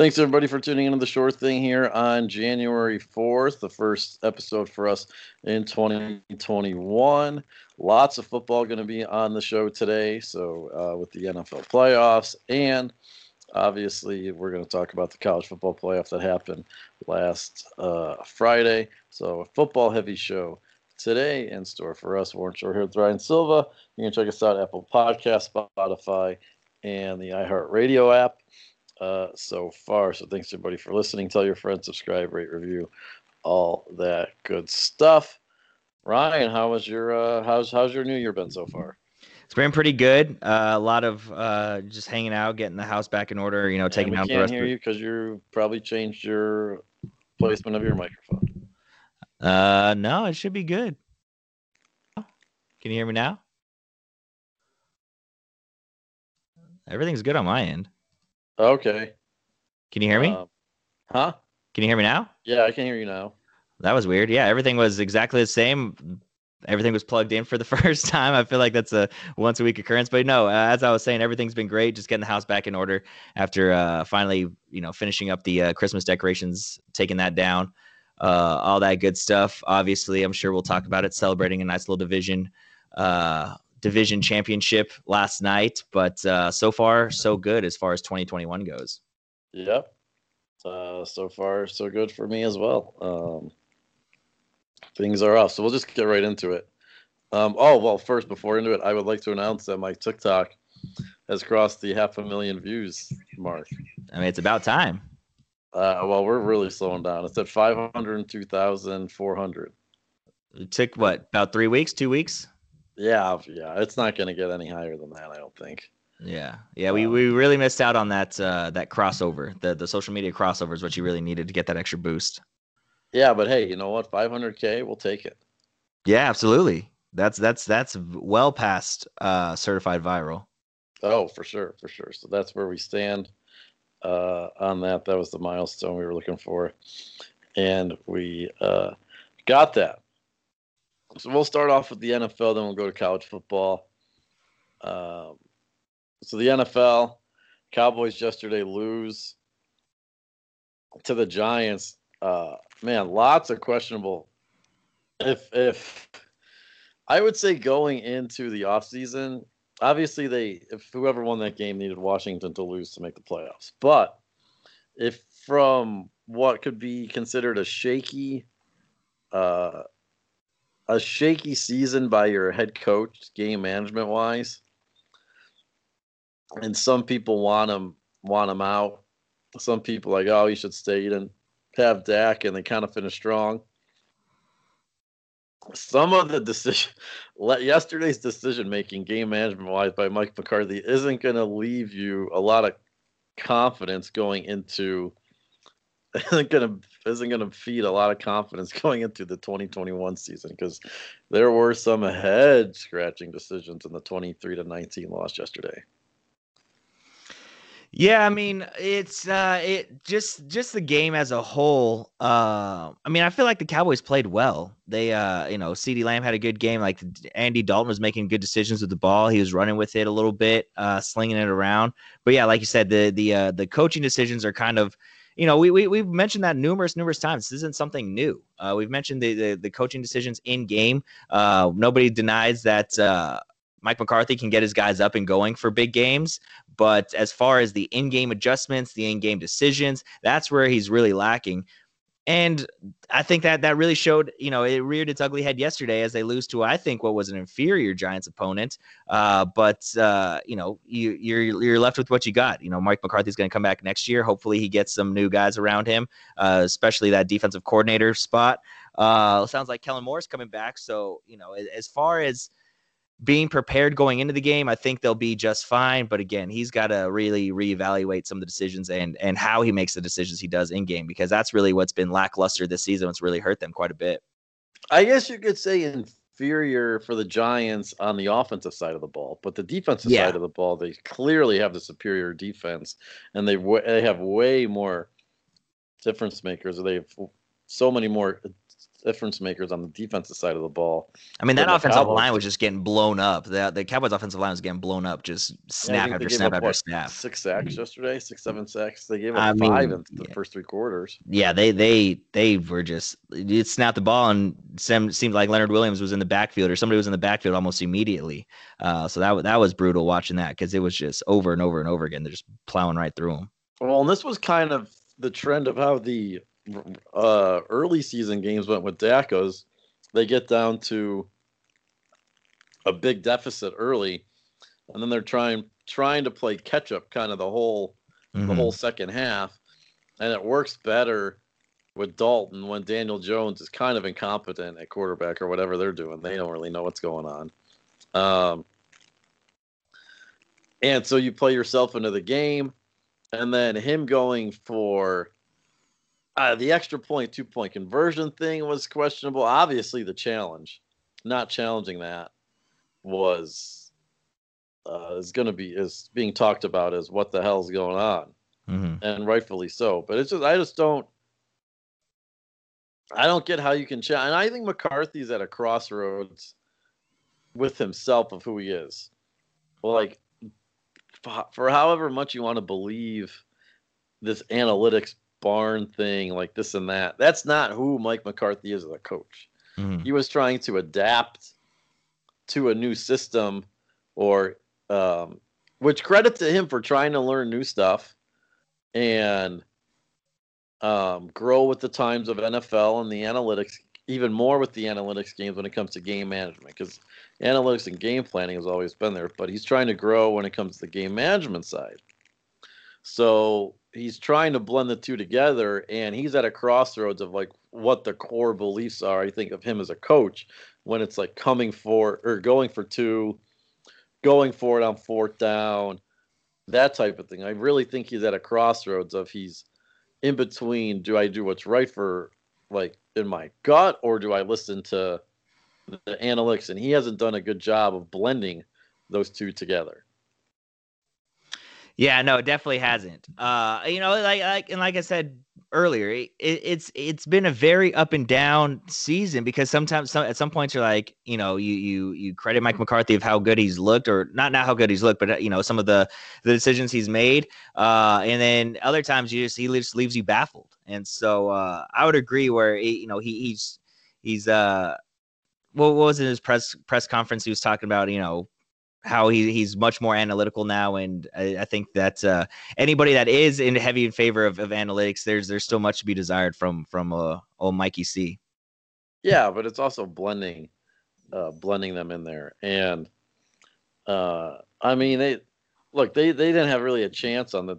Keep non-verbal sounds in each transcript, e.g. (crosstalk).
Thanks everybody for tuning into the short thing here on January 4th, the first episode for us in 2021. Lots of football going to be on the show today. So, uh, with the NFL playoffs, and obviously, we're going to talk about the college football playoff that happened last uh, Friday. So, a football heavy show today in store for us. Warren Short here with Ryan Silva. You can check us out Apple Podcast, Spotify, and the iHeartRadio app uh, so far. So thanks everybody for listening. Tell your friends, subscribe, rate, review, all that good stuff. Ryan, how was your uh, how's how's your New Year been so far? It's been pretty good. Uh, a lot of uh, just hanging out, getting the house back in order. You know, taking out the rest. Can't hear you because you probably changed your placement of your microphone. Uh, no, it should be good. Can you hear me now? Everything's good on my end. Okay. Can you hear me? Um, huh? Can you hear me now? Yeah, I can hear you now. That was weird. Yeah, everything was exactly the same. Everything was plugged in for the (laughs) first time. I feel like that's a once a week occurrence. But no, uh, as I was saying, everything's been great. Just getting the house back in order after uh, finally, you know, finishing up the uh, Christmas decorations, taking that down, uh, all that good stuff. Obviously, I'm sure we'll talk about it. Celebrating a nice little division uh, division championship last night, but uh, so far so good as far as 2021 goes. Yep. Uh, so far so good for me as well. Um, things are off, so we'll just get right into it. Um, oh well, first before into it, I would like to announce that my TikTok has crossed the half a million views mark. I mean, it's about time. Uh, well, we're really slowing down. It's at five hundred two thousand four hundred. It took what about three weeks, two weeks? Yeah, yeah, it's not going to get any higher than that, I don't think. Yeah, yeah, we, um, we really missed out on that uh, that crossover. The the social media crossover is what you really needed to get that extra boost. Yeah, but hey, you know what? 500k, we'll take it. Yeah, absolutely. That's that's that's well past uh, certified viral. Oh, for sure, for sure. So that's where we stand uh, on that. That was the milestone we were looking for, and we uh, got that. So we'll start off with the NFL, then we'll go to college football. Um, so the NFL, Cowboys yesterday lose to the Giants. Uh, man, lots of questionable. If if I would say going into the offseason, obviously they if whoever won that game needed Washington to lose to make the playoffs. But if from what could be considered a shaky uh, a shaky season by your head coach, game management wise, and some people want him want him out. Some people like, oh, he should stay and have Dak, and they kind of finish strong. Some of the decision, (laughs) yesterday's decision making, game management wise, by Mike McCarthy, isn't going to leave you a lot of confidence going into isn't gonna isn't gonna feed a lot of confidence (laughs) going into the 2021 season because there were some head scratching decisions in the 23 to 19 loss yesterday. Yeah, I mean, it's uh it just just the game as a whole. Uh I mean, I feel like the Cowboys played well. They uh, you know, CeeDee Lamb had a good game. Like Andy Dalton was making good decisions with the ball. He was running with it a little bit, uh slinging it around. But yeah, like you said, the the uh the coaching decisions are kind of you know, we, we we've mentioned that numerous numerous times. This isn't something new. Uh, we've mentioned the, the, the coaching decisions in game. Uh, nobody denies that uh, Mike McCarthy can get his guys up and going for big games, but as far as the in-game adjustments, the in-game decisions, that's where he's really lacking. And I think that that really showed, you know, it reared its ugly head yesterday as they lose to, I think, what was an inferior Giants opponent. Uh, but uh, you know, you, you're you're left with what you got. You know, Mike McCarthy's going to come back next year. Hopefully, he gets some new guys around him, uh, especially that defensive coordinator spot. Uh, sounds like Kellen Moore's coming back. So, you know, as far as being prepared going into the game, I think they'll be just fine. But again, he's got to really reevaluate some of the decisions and and how he makes the decisions he does in game because that's really what's been lackluster this season. It's really hurt them quite a bit. I guess you could say inferior for the Giants on the offensive side of the ball, but the defensive yeah. side of the ball, they clearly have the superior defense, and they they have way more difference makers. They have so many more difference makers on the defensive side of the ball. I mean, that offensive line was just getting blown up. The the Cowboys offensive line was getting blown up, just snap yeah, after snap after what, snap. Six sacks yesterday, six seven sacks. They gave up I five mean, in the yeah. first three quarters. Yeah, they they they were just it snapped the ball and seemed like Leonard Williams was in the backfield or somebody was in the backfield almost immediately. Uh, so that that was brutal watching that because it was just over and over and over again. They're just plowing right through them. Well, and this was kind of the trend of how the uh, early season games went with Dacos, they get down to a big deficit early, and then they're trying trying to play catch up kind of the whole mm-hmm. the whole second half, and it works better with Dalton when Daniel Jones is kind of incompetent at quarterback or whatever they're doing. They don't really know what's going on. Um, and so you play yourself into the game, and then him going for uh, the extra point, two point conversion thing was questionable. Obviously, the challenge, not challenging that, was uh, is going to be is being talked about as what the hell's going on, mm-hmm. and rightfully so. But it's just I just don't. I don't get how you can challenge. And I think McCarthy's at a crossroads with himself of who he is. Like, for however much you want to believe this analytics barn thing, like this and that. That's not who Mike McCarthy is as a coach. Mm-hmm. He was trying to adapt to a new system, or um, which credit to him for trying to learn new stuff and um, grow with the times of NFL and the analytics, even more with the analytics games when it comes to game management, because analytics and game planning has always been there. But he's trying to grow when it comes to the game management side. So he's trying to blend the two together and he's at a crossroads of like what the core beliefs are i think of him as a coach when it's like coming for or going for two going for it on fourth down that type of thing. I really think he's at a crossroads of he's in between do i do what's right for like in my gut or do i listen to the analytics? And he hasn't done a good job of blending those two together yeah, no, it definitely hasn't. Uh, you know, like like and like I said earlier, it, it's it's been a very up and down season because sometimes some, at some points you're like, you know, you you you credit Mike McCarthy of how good he's looked, or not not how good he's looked, but uh, you know some of the the decisions he's made, uh, and then other times you just he just leaves you baffled. And so uh, I would agree where you know he, he's he's uh what was in his press press conference he was talking about you know how he, he's much more analytical now, and I, I think that uh, anybody that is in heavy in favor of, of analytics, there's there's still much to be desired from from uh, old Mikey C. Yeah, but it's also blending, uh, blending them in there, and uh, I mean they look they they didn't have really a chance on the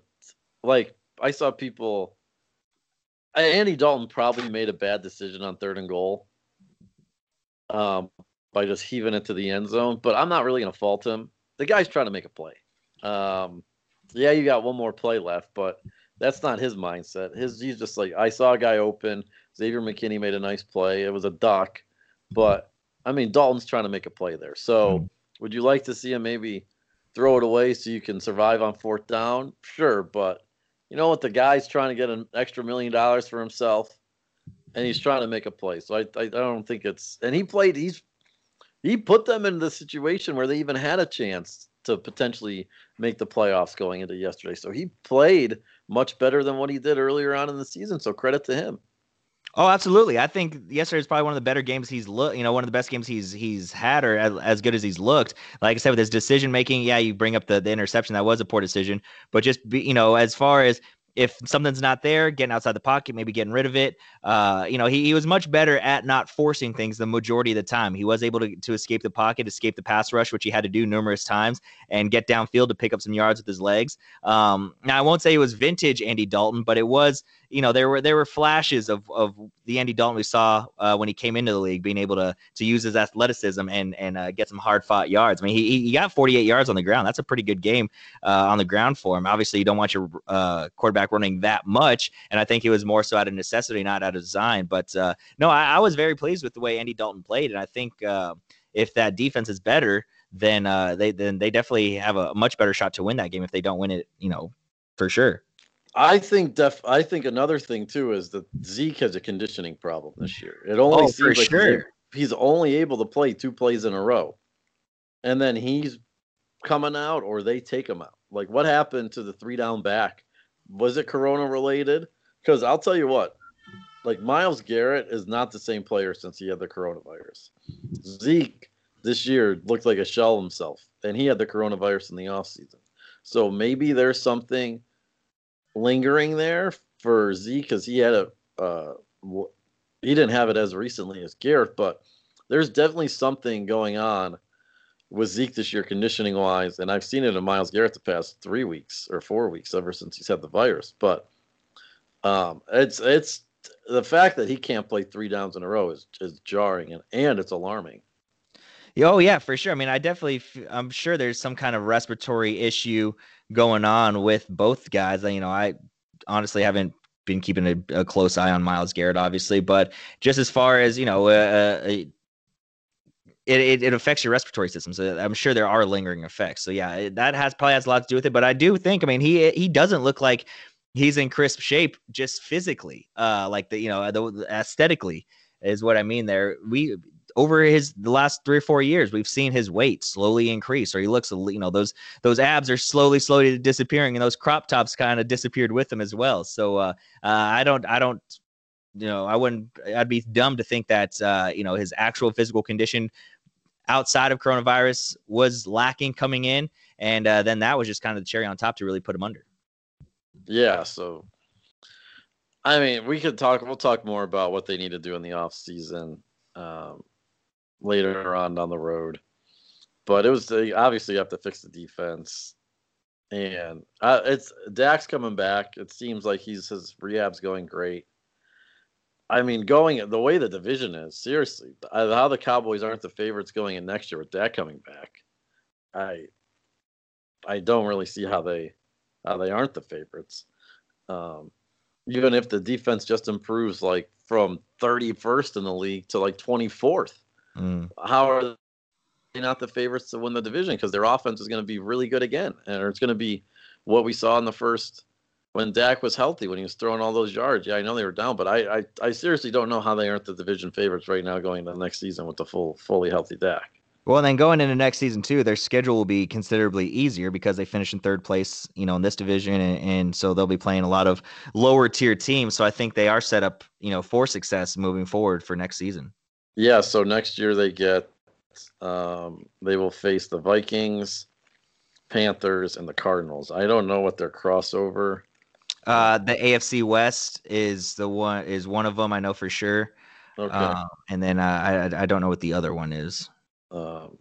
like I saw people. Andy Dalton probably made a bad decision on third and goal. Um, by just heaving it to the end zone. But I'm not really going to fault him. The guy's trying to make a play. Um, yeah, you got one more play left, but that's not his mindset. His he's just like I saw a guy open. Xavier McKinney made a nice play. It was a duck, but I mean Dalton's trying to make a play there. So mm-hmm. would you like to see him maybe throw it away so you can survive on fourth down? Sure, but you know what? The guy's trying to get an extra million dollars for himself, and he's trying to make a play. So I, I, I don't think it's and he played. He's he put them in the situation where they even had a chance to potentially make the playoffs going into yesterday. So he played much better than what he did earlier on in the season. So credit to him. Oh, absolutely. I think yesterday is probably one of the better games he's looked. You know, one of the best games he's he's had, or as, as good as he's looked. Like I said, with his decision making, yeah, you bring up the the interception that was a poor decision, but just be, you know, as far as if something's not there, getting outside the pocket, maybe getting rid of it. Uh, you know, he, he was much better at not forcing things the majority of the time. He was able to, to escape the pocket, escape the pass rush, which he had to do numerous times, and get downfield to pick up some yards with his legs. Um, now, I won't say it was vintage Andy Dalton, but it was you know there were there were flashes of of the Andy Dalton we saw uh, when he came into the league, being able to to use his athleticism and and uh, get some hard fought yards. I mean, he he got 48 yards on the ground. That's a pretty good game uh, on the ground for him. Obviously, you don't want your uh, quarterback running that much, and I think it was more so out of necessity, not out of design. But uh, no, I, I, was very pleased with the way Andy Dalton played, and I think uh, if that defense is better. Then they then they definitely have a much better shot to win that game if they don't win it, you know, for sure. I think def. I think another thing too is that Zeke has a conditioning problem this year. It only Oh, seems like sure. he's only able to play two plays in a row, and then he's coming out or they take him out. Like what happened to the three down back? Was it Corona related? Because I'll tell you what, like Myles Garrett is not the same player since he had the coronavirus. Zeke this year looked like a shell himself, and he had the coronavirus in the offseason. So maybe there's something lingering there for Zeke because he had a uh, he didn't have it as recently as Garrett, but there's definitely something going on with Zeke this year, conditioning wise, and I've seen it in Myles Garrett the past three weeks or four weeks ever since he's had the virus. But um, it's it's the fact that he can't play three downs in a row is is jarring and and it's alarming. Oh yeah, for sure. I mean, I definitely, I'm sure there's some kind of respiratory issue going on with both guys. You know, I honestly haven't been keeping a, a close eye on Myles Garrett, obviously, but just as far as you know, uh, uh, it, it it affects your respiratory system. So I'm sure there are lingering effects. So yeah, that has probably has a lot to do with it. But I do think, I mean, he he doesn't look like he's in crisp shape just physically, uh, like the you know the, the aesthetically is what I mean there. We over his the last three or four years, we've seen his weight slowly increase, or he looks, you know, those those abs are slowly, slowly disappearing, and those crop tops kind of disappeared with him as well. So uh, uh, I don't, I don't, you know, I wouldn't, I'd be dumb to think that uh, you know his actual physical condition outside of coronavirus was lacking coming in, and uh, then that was just kind of the cherry on top to really put him under. Yeah, so I mean, we could talk. We'll talk more about what they need to do in the off season um, later on down the road. But it was obviously you have to fix the defense, and uh, it's Dak's coming back. It seems like he's his rehab's going great. I mean, going the way the division is, seriously, how the Cowboys aren't the favorites going in next year with Dak coming back, I, I don't really see how they, how they aren't the favorites. Um, even if the defense just improves like from 31st in the league to like 24th, Mm. how are they not the favorites to win the division? Because their offense is going to be really good again, and it's going to be what we saw in the first when Dak was healthy, when he was throwing all those yards. Yeah, I know they were down, but I I, I seriously don't know how they aren't the division favorites right now going into the next season with the full fully healthy Dak. Well, and then going into next season too, their schedule will be considerably easier because they finish in third place, you know, in this division, and, and so they'll be playing a lot of lower tier teams. So I think they are set up, you know, for success moving forward for next season. Yeah, so next year they get um, they will face the Vikings, Panthers, and the Cardinals. I don't know what their crossover. Uh, the AFC West is the one is one of them I know for sure. Okay. Um, and then uh, I I don't know what the other one is. Um,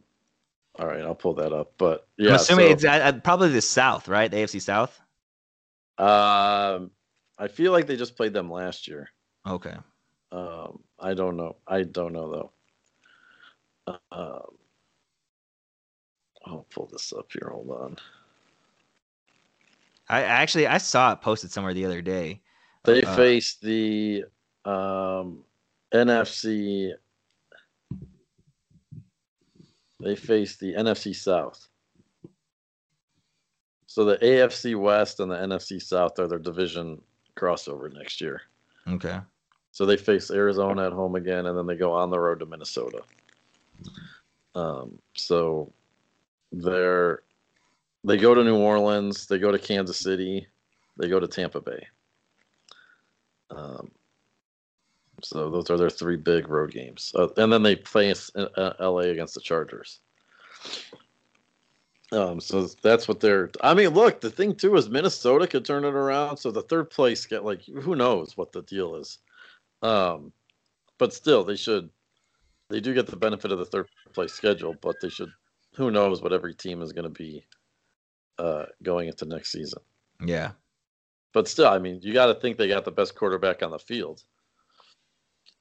all right, I'll pull that up. But yeah, I'm assuming so, it's uh, uh, probably the South, right? The AFC South. um, I feel like they just played them last year. Okay. Um, I don't know. I don't know though. Um, I'll pull this up here. Hold on. I actually I saw it posted somewhere the other day. They Uh, face the um, NFC. They face the NFC South. So the AFC West and the NFC South are their division crossover next year. Okay. So they face Arizona at home again, and then they go on the road to Minnesota. Um, so they're they go to New Orleans, they go to Kansas City, they go to Tampa Bay. Um, so those are their three big road games, uh, and then they face uh, uh, LA against the Chargers. Um, so that's what they're. I mean, look, the thing too is Minnesota could turn it around. So the third place get like who knows what the deal is. Um, but still, they should. They do get the benefit of the third place schedule, but they should. Who knows what every team is going to be uh, going into next season. Yeah. But still, I mean, you got to think they got the best quarterback on the field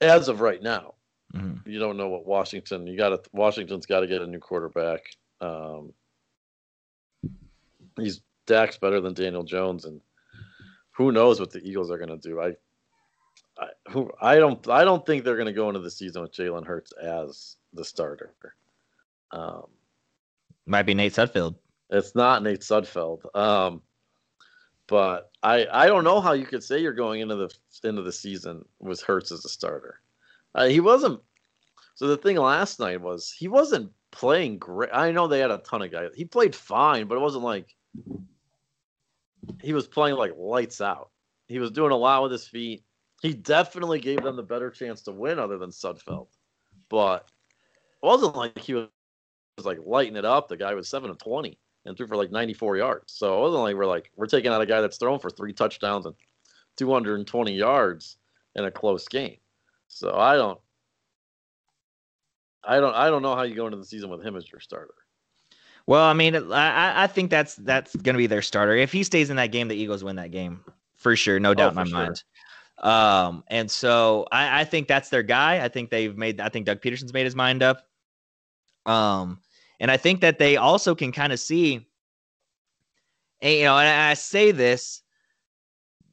as of right now. hmm You don't know what Washington. You got to. Washington's got to get a new quarterback. Um, he's Dak's better than Daniel Jones, and who knows what the Eagles are going to do. I, who, I don't, I don't think they're going to go into the season with Jalen Hurts as the starter. Um, Might be Nate Sudfeld. it's not Nate Sudfeld. Um, But I I don't know how you could say you're going into the into the season with Hurts as a starter. Uh, he wasn't. So the thing last night was he wasn't playing great. I know they had a ton of guys. He played fine, but it wasn't like he was playing like lights out. He was doing a lot with his feet. He definitely gave them the better chance to win, other than Sudfeld. But it wasn't like he was, was like lighting it up. The guy was seven of twenty and threw for like ninety four yards. So it wasn't like we're like we're taking out a guy that's thrown for three touchdowns and two hundred and twenty yards in a close game. So I don't, I don't, I don't know how you go into the season with him as your starter. Well, I mean, I, I think that's that's going to be their starter. If he stays in that game, the Eagles win that game for sure, no oh, doubt oh, in my sure. mind. Um, and so I, I think that's their guy. I think they've made. I think Doug Pederson's made his mind up. Um, and I think that they also can kind of see, and, you know, and I say this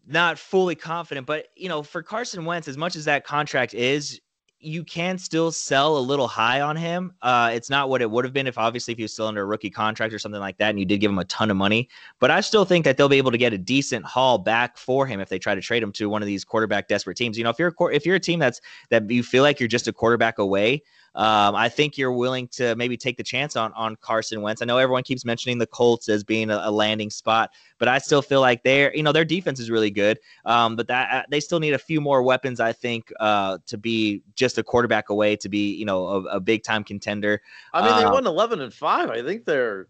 not fully confident, but you know, for Carson Wentz, as much as that contract is, you can still sell a little high on him. Uh, it's not what it would have been if obviously if he was still under a rookie contract or something like that, and you did give him a ton of money. But I still think that they'll be able to get a decent haul back for him if they try to trade him to one of these quarterback desperate teams. You know, if you're a, if you're a team that's that you feel like you're just a quarterback away, um, I think you're willing to maybe take the chance on on Carson Wentz. I know everyone keeps mentioning the Colts as being a, a landing spot, but I still feel like they're you know their defense is really good, um, but that uh, they still need a few more weapons. I think uh, to be just a quarterback away to be you know a, a big time contender. I mean, they uh, won eleven and five. I think they're.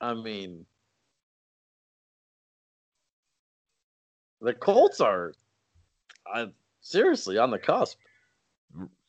I mean, the Colts are. I seriously on the cusp.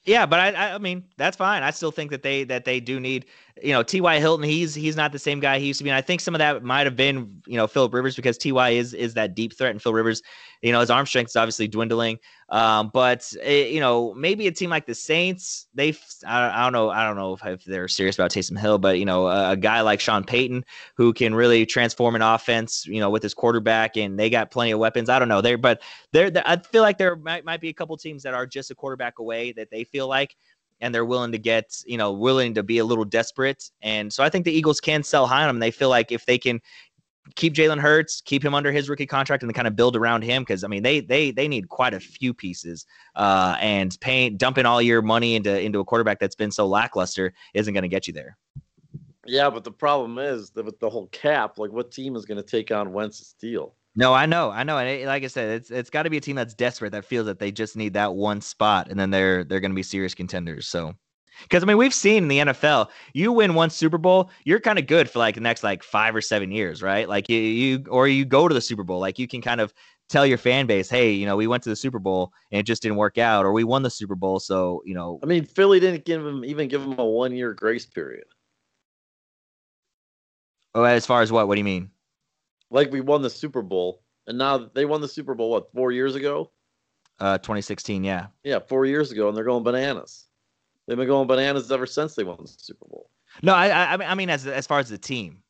Yeah, but I, I mean that's fine. I still think that they that they do need you know T.Y. Hilton. He's he's not the same guy he used to be. And I think some of that might have been you know Philip Rivers because T.Y. is is that deep threat, and Phil Rivers, you know, his arm strength is obviously dwindling. Um, but it, eh, you know maybe a team like the Saints, they I, I don't know I don't know if, if, they're serious about Taysom Hill, but you know a, a, guy like Sean Payton who can really transform an offense, you know, with his quarterback, and they got plenty of weapons. I don't know there, but there I feel like there might might be a couple teams that are just a quarterback away that they feel like and they're willing to get, you know, willing to be a little desperate. And so I think the Eagles can sell high on them. They feel like if they can keep Jalen Hurts, keep him under his rookie contract, and then kind of build around him because I mean they they they need quite a few pieces. Uh, and paying dumping all your money into into a quarterback that's been so lackluster isn't going to get you there. Yeah, but the problem is that with the whole cap, like what team is going to take on Wentz's deal? No, I know, I know, and it, like I said, it's it's got to be a team that's desperate that feels that they just need that one spot, and then they're they're going to be serious contenders. So, because I mean, we've seen in the NFL, you win one Super Bowl, you're kind of good for like the next like five or seven years, right? Like you, you or you go to the Super Bowl, like you can kind of tell your fan base, hey, you know, we went to the Super Bowl and it just didn't work out, or we won the Super Bowl, so you know. I mean, Philly didn't give him even give him a one year grace period. Oh, as far as what? What do you mean? like we won the Super Bowl, and now they won the Super Bowl what four years ago? Uh, 2016, yeah. Yeah, four years ago, and they're going bananas. They've been going bananas ever since they won the Super Bowl. No, I, I, I mean, as as far as the team,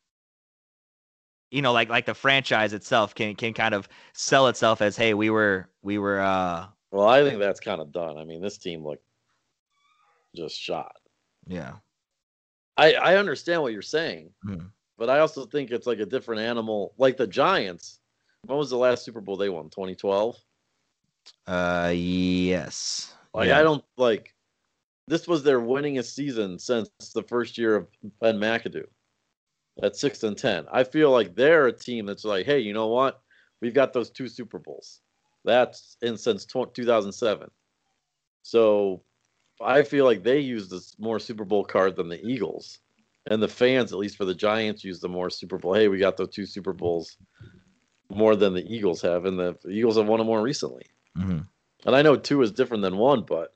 you know, like like the franchise itself can can kind of sell itself as, hey, we were we were. uh Well, I think that's kind of done. I mean, this team looked just shot. Yeah. I I understand what you're saying. Mm-hmm. But I also think it's like a different animal. Like the Giants. When was the last Super Bowl they won? 2012. Uh, yes. Like yeah. I don't like. This was their winningest season since the first year of Ben McAdoo. At six and ten, I feel like they're a team that's like, hey, you know what? We've got those two Super Bowls. That's in since 2007. So I feel like they use this more Super Bowl card than the Eagles and the fans, at least for the Giants, use the more Super Bowl. Hey, we got those two Super Bowls more than the Eagles have, and the, Eagles have won them more recently. Mm-hmm. And I know two is different than one, but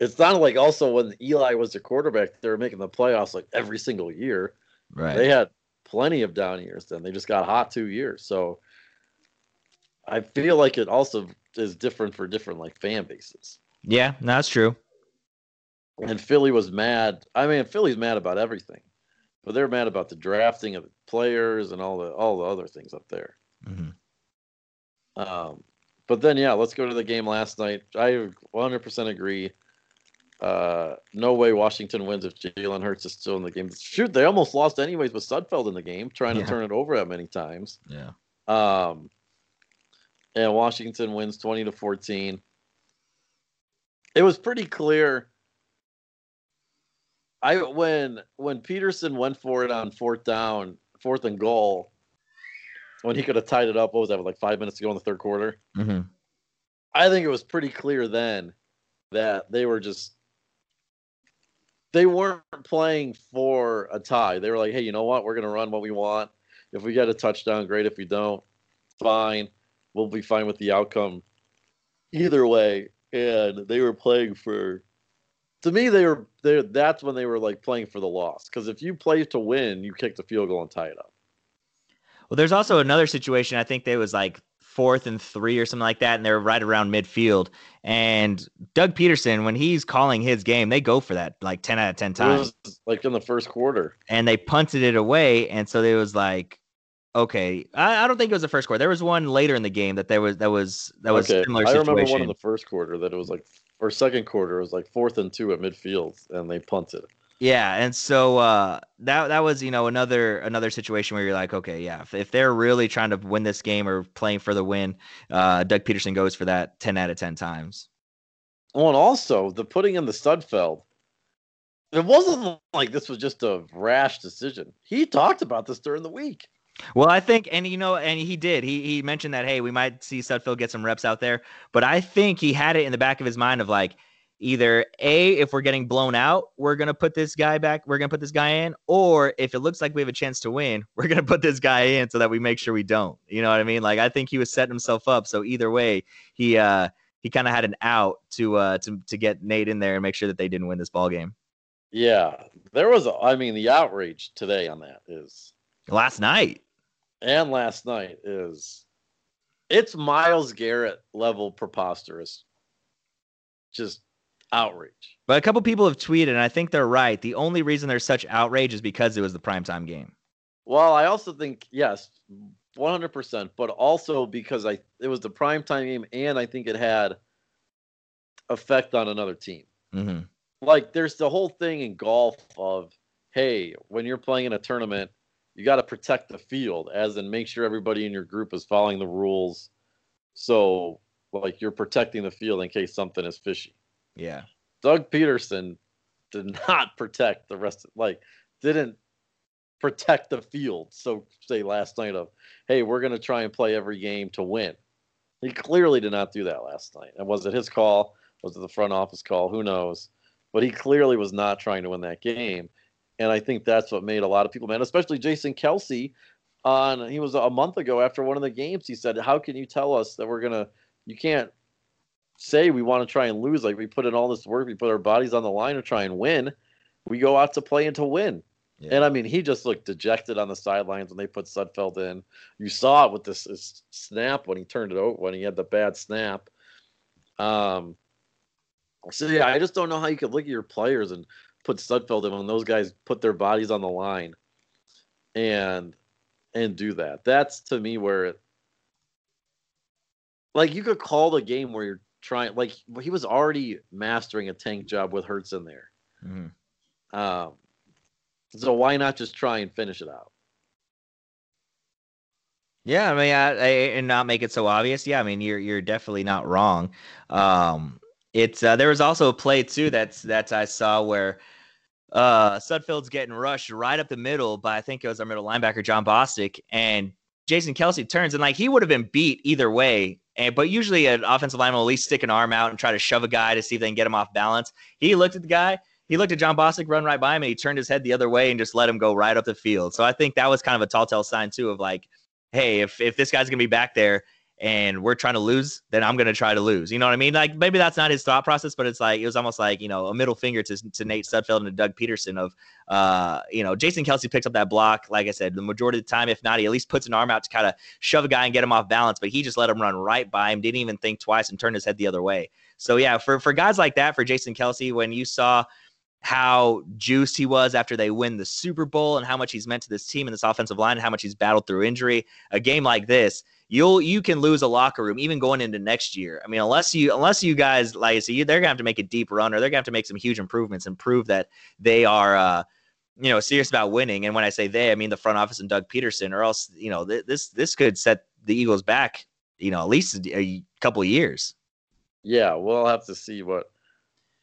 it's not like also when Eli was the quarterback, they were making the playoffs like every single year. Right. They had plenty of down years. Then they just got hot two years. So I feel like it also is different for different like fan bases. Yeah, that's true. And Philly was mad. I mean, Philly's mad about everything, but they're mad about the drafting of the players and all the all the other things up there. Mm-hmm. Um, but then yeah, let's go to the game last night. I 100% agree. Uh, no way Washington wins if Jalen Hurts is still in the game. Shoot, they almost lost anyways with Sudfeld in the game, trying yeah. to turn it over that many times. Yeah. Um, and Washington wins 20 to 14. It was pretty clear. I when when Pederson went for it on fourth down, fourth and goal, when he could have tied it up. What was that? Like five minutes to go in the third quarter. Mm-hmm. I think it was pretty clear then that they were just they weren't playing for a tie. They were like, hey, you know what? We're gonna run what we want. If we get a touchdown, great. If we don't, fine. We'll be fine with the outcome either way. And they were playing for to me they were they that's when they were like playing for the loss. Because if you play to win, you kick the field goal and tie it up. Well, there's also another situation. I think they was like fourth and three or something like that, and they're right around midfield. And Doug Pederson, when he's calling his game, they go for that like ten out of ten times. like in the first quarter, and they punted it away, and so it was like, okay, I, I, don't think it was the first quarter. There was one later in the game that there was that was that was okay. similar. I remember one in the first quarter that it was like, or second quarter, it was like fourth and two at midfield, and they punted. Yeah, and so uh, that that was you know another another situation where you're like, okay, yeah, if, if they're really trying to win this game or playing for the win, uh, Doug Pederson goes for that ten out of ten times. Oh, and also the putting in the Sudfeld, it wasn't like this was just a rash decision. He talked about this during the week. Well, I think, and you know, and he did. He he mentioned that hey, we might see Sudfeld get some reps out there, but I think he had it in the back of his mind of like, either a if we're getting blown out we're going to put this guy back we're going to put this guy in or if it looks like we have a chance to win (laughs) we're going to put this guy in so that we make sure we don't. You know what i mean? Like i think he was setting himself up so either way he uh he kind of had an out to uh to to get nate in there and make sure that they didn't win this ball game. Yeah there was a, i mean the outrage today on that is last night. And last night is it's Myles garrett level preposterous. Just outrage. But a couple people have tweeted, and I think they're right. The only reason there's such outrage is because it was the primetime game. Well, I also think yes, 100%, but also because I it was the primetime game, and I think it had effect on another team. Mm-hmm. Like there's the whole thing in golf of hey, when you're playing in a tournament, you got to protect the field, as in make sure everybody in your group is following the rules. So like you're protecting the field in case something is fishy. Yeah. Doug Pederson did not (laughs) protect the rest of like didn't protect the field. So say last night of, hey, we're gonna try and play every game to win. He clearly did not do that last night. And was it his call? Was it the front office call? Who knows? But he clearly was not trying to win that game. And I think that's what made a lot of people mad, especially Jason Kelce. On he was a month ago after one of the games, he said, How can you tell us that we're gonna you can't say we want to try and lose. Like we put in all this work, we put our bodies on the line to try and win. We go out to play and to win. Yeah. And I mean, he just looked dejected on the sidelines when they put Sudfeld in. You saw it with this, this, snap when he turned it over when he had the bad snap. Um, so yeah, I just don't know how you could look at your players and put Sudfeld in when those guys put their bodies on the line and and do that. That's to me where it like you could call the game where you're trying like he was already mastering a tank job with Hurts in there. Mm-hmm. Um, so why not just try and finish it out? Yeah, I mean, I, I, and not make it so obvious. Yeah, I mean, you're you're definitely not wrong. Um, it's uh, there was also a play too that's that I saw where uh, Sudfeld's getting rushed right up the middle by I think it was our middle linebacker Jon Bostic, and Jason Kelce turns and like he would have been beat either way and but usually an offensive lineman will at least stick an arm out and try to shove a guy to see if they can get him off balance. He looked at the guy, he looked at Jon Bostic run right by him, and he turned his head the other way and just let him go right up the field. So I think that was kind of a tall tale sign too of like, hey, if if this guy's gonna be back there and we're trying to lose, then I'm going to try to lose. You know what I mean? Like maybe that's not his thought process, but it's like it was almost like you know a middle finger to, to Nate Sudfeld and to Doug Pederson of uh you know Jason Kelce picks up that block. Like I said, the majority of the time, if not, he at least puts an arm out to kind of shove a guy and get him off balance. But he just let him run right by him, didn't even think twice, and turned his head the other way. So yeah, for for guys like that, for Jason Kelce, when you saw how juiced he was after they win the Super Bowl and how much he's meant to this team and this offensive line and how much he's battled through injury. A game like this, you'll you can lose a locker room even going into next year. I mean, unless you unless you guys like so you, they're gonna have to make a deep run or they're gonna have to make some huge improvements and prove that they are uh, you know serious about winning. And when I say they, I mean the front office and Doug Pederson, or else you know th- this this could set the Eagles back, you know, at least a couple of years. Yeah, we'll have to see what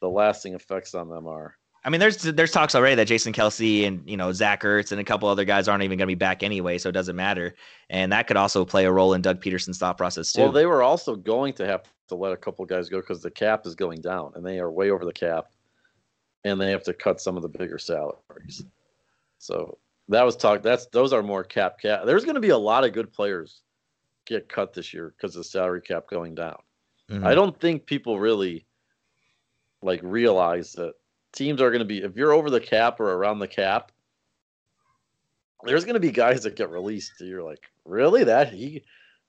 the lasting effects on them are. I mean, there's there's talks already that Jason Kelce and you know Zach Ertz and a couple other guys aren't even going to be back anyway, so it doesn't matter. And that could also play a role in Doug Pederson's thought process too. Well, they were also going to have to let a couple guys go because the cap is going down, and they are way over the cap, and they have to cut some of the bigger salaries. So that was talk. That's those are more cap cap. There's going to be a lot of good players get cut this year because the salary cap going down. Mm-hmm. I don't think people really like realize that teams are going to be if you're over the cap or around the cap there's going to be guys that get released. You're like really? That he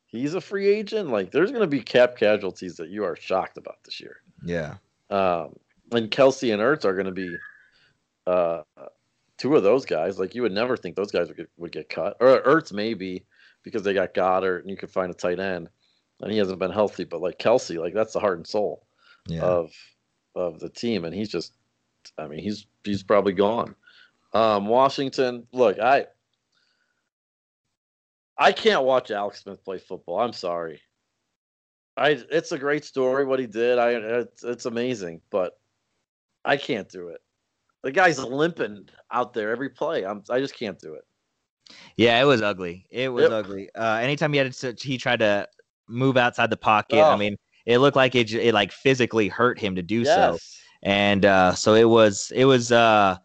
he's a free agent? Like there's going to be cap casualties that you are shocked about this year. Yeah. Um and Kelce and ertz are going to be uh two of those guys. Like you would never think those guys would get, would get cut. Or ertz maybe because they got Goedert and you could find a tight end and he hasn't been healthy. But like Kelce, like that's the heart and soul yeah. of of the team. And he's just I mean, he's he's probably gone. Um, Washington, look, I I can't watch Alex Smith play football. I'm sorry. I it's a great story what he did. I it's, it's amazing, but I can't do it. The guy's limping out there every play. I'm I just can't do it. Yeah, it was ugly. It was yep. ugly. Uh, anytime he had to, he tried to move outside the pocket. Oh. I mean, it looked like it, it like physically hurt him to do yes. so and uh, so it was it was uh,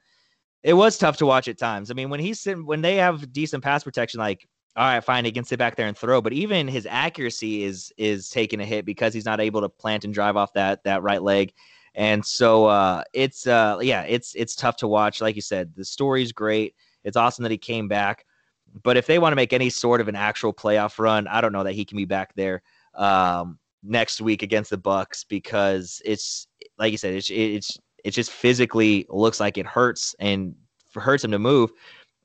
it was tough to watch at times. I mean, when he's when they have decent pass protection, like all right, fine, he can sit back there and throw, but even his accuracy is is taking a hit because he's not able to plant and drive off that that right leg. And so uh, it's uh, yeah, it's it's tough to watch. Like you said, the story's great. It's awesome that he came back. But if they want to make any sort of an actual playoff run, I don't know that he can be back there um, next week against the Bucks because it's like you said, it's it's it just physically looks like it hurts and hurts him to move.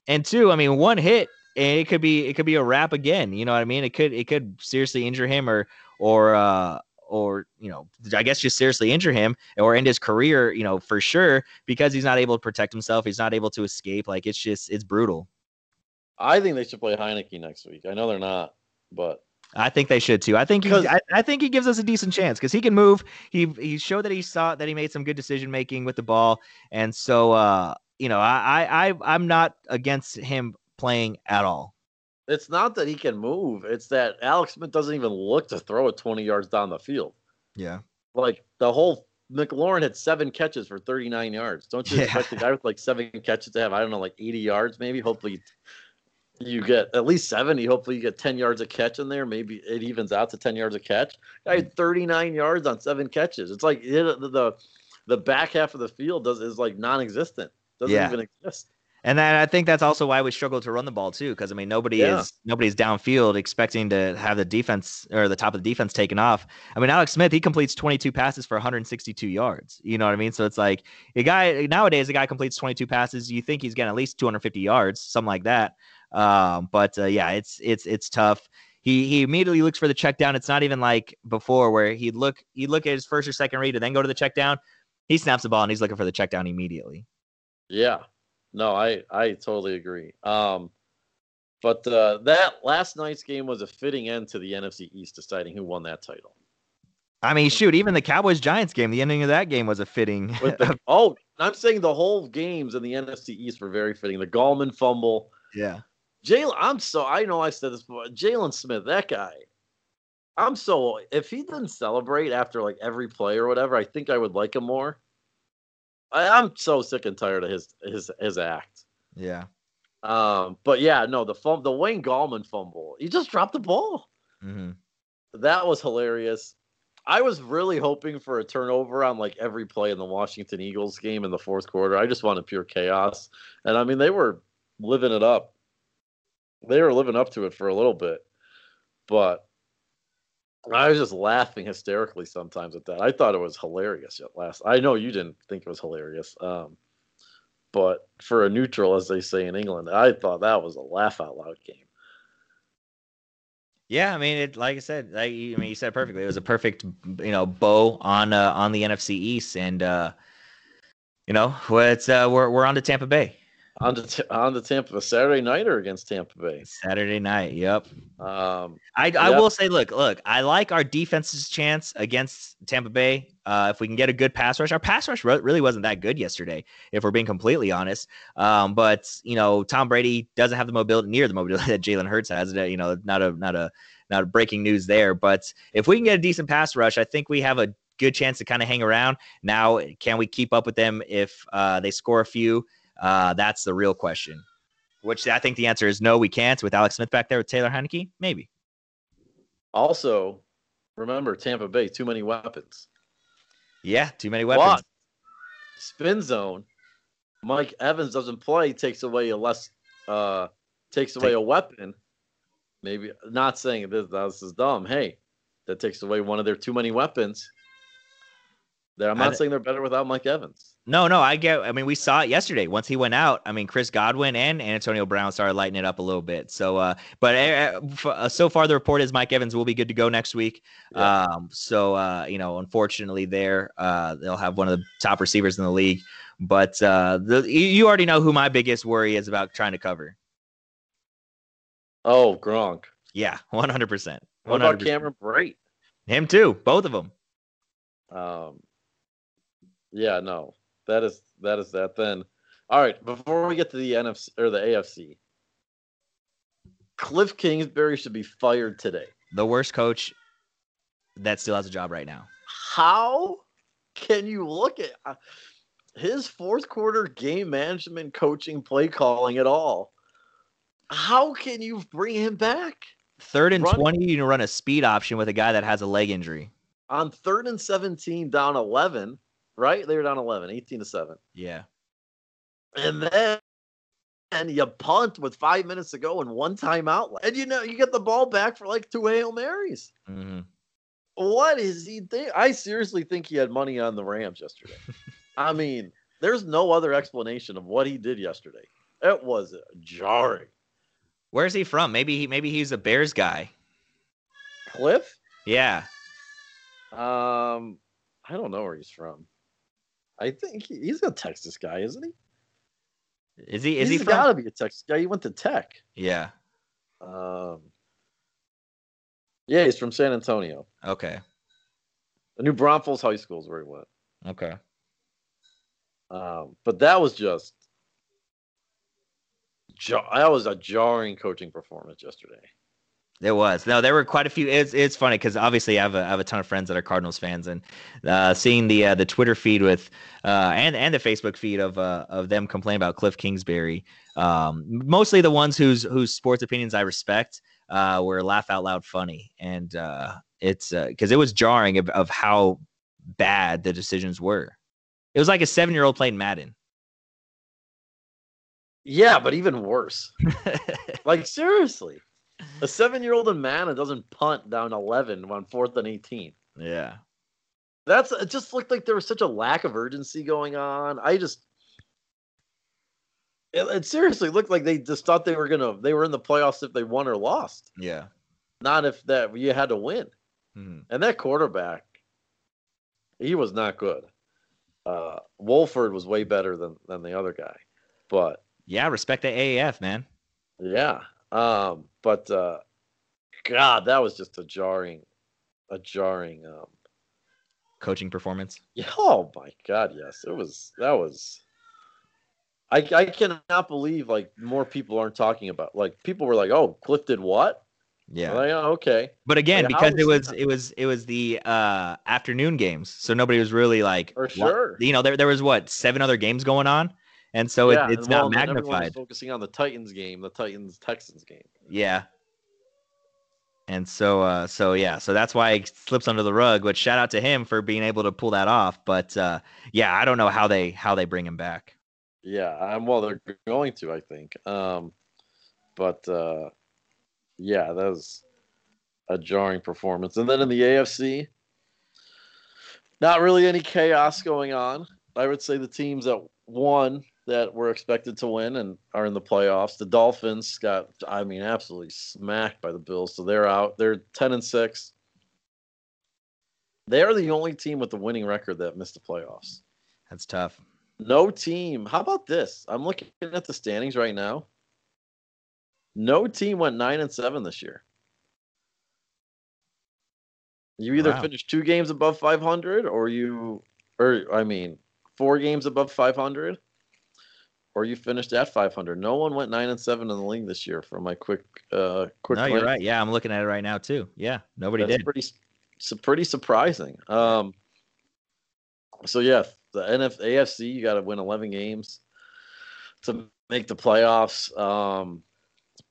And two, I mean, one hit and it could be it could be a wrap again. You know what I mean? It could it could seriously injure him or or uh or you know I guess just seriously injure him or end his career. You know for sure because he's not able to protect himself. He's not able to escape. Like it's just it's brutal. I think they should play Heinicke next week. I know they're not, but I think they should too. I think he, I, I, think he gives us a decent chance because he can move. He he showed that he saw that he made some good decision making with the ball, and so uh, you know I I I'm not against him playing at all. It's not that he can move; it's that Alex Smith doesn't even look to throw it 20 yards down the field. Yeah, like the whole McLaurin had seven catches for 39 yards. Don't you (laughs) expect yeah. the guy with like seven catches to have I don't know like 80 yards maybe? Hopefully you get at least 70. Hopefully, you get 10 yards of catch in there. Maybe it evens out to 10 yards of catch. I had mm. 39 yards on seven catches. It's like it, the the back half of the field does is like non-existent. Doesn't yeah. even exist. And then I think that's also why we struggle to run the ball too, because I mean nobody yeah. is nobody's downfield expecting to have the defense or the top of the defense taken off. I mean Alex Smith he completes 22 passes for 162 yards. You know what I mean? So it's like a guy nowadays a guy completes 22 passes, you think he's getting at least 250 yards, something like that. Um, but uh, yeah, it's it's it's tough. He he immediately looks for the check down. It's not even like before where he'd look he'd look at his first or second read and then go to the check down. He snaps the ball and he's looking for the check down immediately. Yeah. No, I I totally agree. Um but uh, that last night's game was a fitting end to the NFC East deciding who won that title. I mean, shoot, even the Cowboys Giants game, the ending of that game was a fitting. The, (laughs) oh, I'm saying the whole games in the NFC East were very fitting. The Gallman fumble. Yeah. Jaylon, I'm so I know I said this before. Jaylon Smith, that guy. I'm so if he didn't celebrate after like every play or whatever, I think I would like him more. I, I'm so sick and tired of his his his act. Yeah. Um, but yeah, no, the fum- the Wayne Gallman fumble, he just dropped the ball. Mm-hmm. That was hilarious. I was really hoping for a turnover on like every play in the Washington Eagles game in the fourth quarter. I just wanted pure chaos, and I mean they were living it up they were living up to it for a little bit, but I was just laughing hysterically sometimes at that. I thought it was hilarious at last. I know you didn't think it was hilarious, um, but for a neutral, as they say in England, I thought that was a laugh out loud game. Yeah, I mean, it like I said, like, I mean, you said perfectly. It was a perfect, you know, bow on uh, on the NFC East, and uh, you know, it's uh, we're we're on to Tampa Bay. On the on the Tampa Saturday night or against Tampa Bay. Saturday night. Yep. Um, I, I Yep. will say, look, look, I like our defense's chance against Tampa Bay. Uh, if we can get a good pass rush, our pass rush re- really wasn't that good yesterday, if we're being completely honest. Um, but you know, Tom Brady doesn't have the mobility near the mobility (laughs) that Jalen Hurts has. You know, not a not a not a breaking news there. But if we can get a decent pass rush, I think we have a good chance to kind of hang around. Now, can we keep up with them if uh, they score a few? Uh, that's the real question. Which I think the answer is no, we can't. With Alex Smith back there with Taylor Heinicke, maybe. also, remember Tampa Bay, too many weapons. Yeah, too many weapons. But spin zone, Mike Evans doesn't play, takes away a less, uh, takes away Take- a weapon. Maybe not saying this, this is dumb. Hey, that takes away one of their too many weapons. There, I'm not saying they're better without Mike Evans. No, no, I get. I mean, we saw it yesterday. Once he went out, I mean, Chris Godwin and Antonio Brown started lighting it up a little bit. So, uh, but uh, uh, so far the report is Mike Evans will be good to go next week. Yeah. Um, so uh, you know, unfortunately, there uh, they'll have one of the top receivers in the league. But uh, the you- you already know who my biggest worry is about trying to cover. Oh, Gronk. Yeah, one hundred percent. What about Cameron Brate? Him too. Both of them. Um, yeah, no, that is that is that. Then, all right. Before we get to the NFC or the AFC, Cliff Kingsbury should be fired today. The worst coach that still has a job right now. How can you look at uh, his fourth quarter game management, coaching, play calling at all? How can you bring him back Third and Run- twenty, you can run a speed option with a guy that has a leg injury. on third and 17 down 11? Right? They were down 11, 18 to 7. Yeah. and then and you punt with five minutes to go and one timeout, and you know you get the ball back for like two hail marys. hmm What is he think? I seriously think he had money on the Rams yesterday. (laughs) I mean, there's no other explanation of what he did yesterday. It was jarring. Where's he from? Maybe he maybe he's a Bears guy. Cliff, Yeah. um, I don't know where he's from. I think he, he's a Texas guy, isn't he? Is he is he's he from? got to be a Texas guy. He went to Tech. Yeah. Um, yeah, he's from San Antonio. Okay. The New Braunfels High School is where he went. Okay. Um, but that was just that was a jarring coaching performance yesterday. There was no. There were quite a few. It's it's funny because obviously I have a I have a ton of friends that are Cardinals fans, and uh, seeing the uh, the Twitter feed with uh, and and the Facebook feed of uh, of them complaining about Cliff Kingsbury. Um, mostly the ones whose whose sports opinions I respect uh, were laugh out loud funny, and uh, it's because it was jarring of, of how bad the decisions were. It was like a seven year old playing Madden. Yeah, but even worse. (laughs) like seriously, a seven-year-old in Madden doesn't punt down eleven on fourth and eighteen. yeah. That's it. Just looked like there was such a lack of urgency going on. I just. It, it seriously looked like they just thought they were gonna they were in the playoffs if they won or lost, Yeah. not if that you had to win. Mhm. And that quarterback, he was not good. Uh, Wolford was way better than than the other guy, but Yeah. Respect the AAF, man. yeah. Um, but uh, God, that was just a jarring, a jarring. Um, Coaching performance. yeah, oh my God, yes, it was. That was. I I cannot believe like more people aren't talking about like people were like, oh, Cliff did what? Yeah. Like, oh, okay. But again, Like, because it was it was it was the uh afternoon games, so nobody was really like, For what- sure. You know, there there was what seven other games going on, and so yeah, it, it's well, not and then everyone was magnified. focusing on the Titans game, the Titans Texans game. Yeah. And so uh so yeah, so that's why it slips under the rug. But shout out to him for being able to pull that off. But uh yeah, I don't know how they how they bring him back. Yeah, um, well, they're going to, I think. Um, but uh, yeah, that was a jarring performance. And then in the AFC, not really any chaos going on. I would say the teams that won that were expected to win and are in the playoffs. The Dolphins got, I mean, absolutely smacked by the Bills, so they're out. They're ten and six. They are the only team with the winning record that missed the playoffs. That's tough. No team. How about this? I'm looking at the standings right now. No team went nine and seven this year. You either Wow. finished two games above 500, or you, or I mean, four games above 500, or you finished at 500. No one went nine and seven in the league this year. From my quick, uh, quick. No, you're right. Yeah, I'm looking at it right now too. Yeah, nobody That's did. pretty, su- pretty surprising. Um, so yeah, the NF AFC you got to win 11 games to make the playoffs. Um,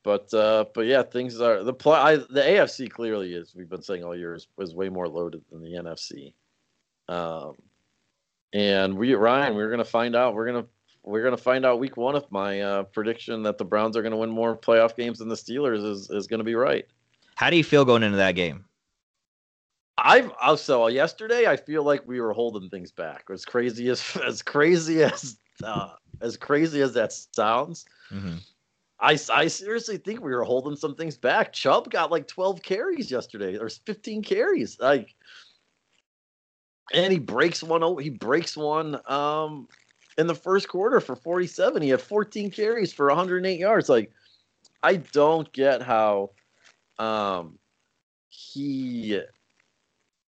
but uh, but yeah, things are the play. I, the AFC clearly is. We've been saying all year is, is way more loaded than the NFC. Um, and we Ryan, we're gonna find out. We're gonna we're gonna find out week one if my uh, prediction that the Browns are gonna win more playoff games than the Steelers is is gonna be right. How do you feel going into that game? I've also yesterday I feel like we were holding things back. As crazy as (laughs) as crazy as uh, as crazy as that sounds, Mhm. I I seriously think we were holding some things back. Chubb got like 12 carries yesterday, or 15 carries. Like and he breaks one he breaks one um in the first quarter for 47. He had 14 carries for 108 yards. Like I don't get how um he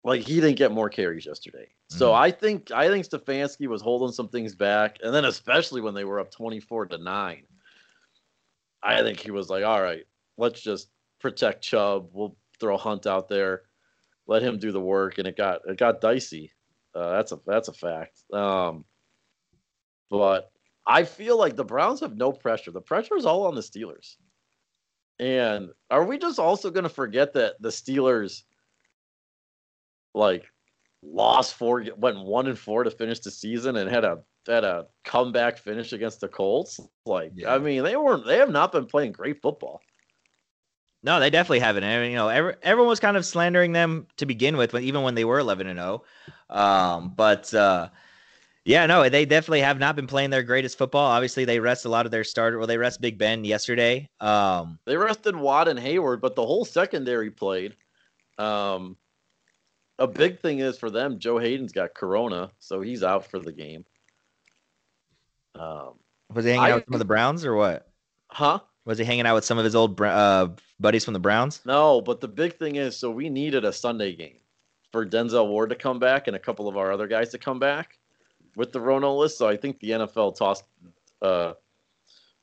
like he didn't get more carries yesterday. So Mhm. I think I think Stefanski was holding some things back, and then especially when they were up twenty four to nine, I think he was like, "All right, let's just protect Chubb. We'll throw Hunt out there, let him do the work." And it got it got dicey. Uh, that's a that's a fact. Um, but I feel like the Browns have no pressure. The pressure is all on the Steelers. And are we just also going to forget that the Steelers, like, lost four, went one and four to finish the season, and had a had a comeback finish against the Colts? Like, Yeah. I mean, they weren't. They have not been playing great football. No, they definitely haven't. And, you know, every, everyone was kind of slandering them to begin with, even when they were 11 and 0. Um, but uh, yeah, no, they definitely have not been playing their greatest football. Obviously, they rest a lot of their starter. Well, they rest Big Ben yesterday. Um, They rested Watt and Heyward, but the whole secondary played. Um, a big thing is for them, Joe Haden's got Corona, so he's out for the game. Um, was he hanging out with some of the Browns or what? huh? Was he hanging out with some of his old uh, buddies from the Browns? No, but the big thing is, so we needed a Sunday game for Denzel Ward to come back and a couple of our other guys to come back with the Rono list. So I think the NFL tossed. Uh,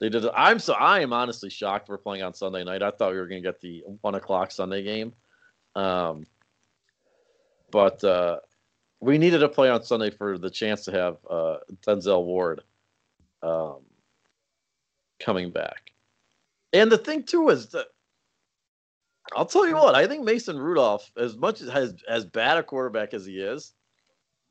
they did. I'm so I am honestly shocked we're playing on Sunday night. I thought we were going to get the one o'clock Sunday game, um, but uh, we needed to play on Sunday for the chance to have uh, Denzel Ward um, coming back. And the thing too is that I'll tell you what, I think Mason Rudolph, as much as as, as bad a quarterback as he is,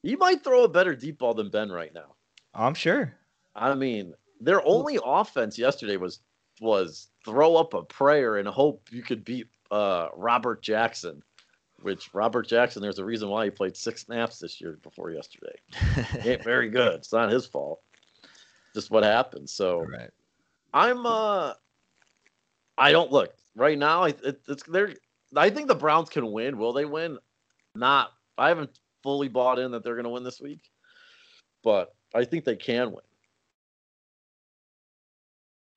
he might throw a better deep ball than Ben right now. I'm sure. I mean, their only offense yesterday was was throw up a prayer and hope you could beat uh, Robert Jackson. Which Robert Jackson, there's a reason why he played six snaps this year before yesterday. He ain't very (laughs) good. It's not his fault. Just what happened. So right. I'm uh I don't look right now. I it, it's they're. I think the Browns can win. Will they win? Not. I haven't fully bought in that they're going to win this week, but I think they can win.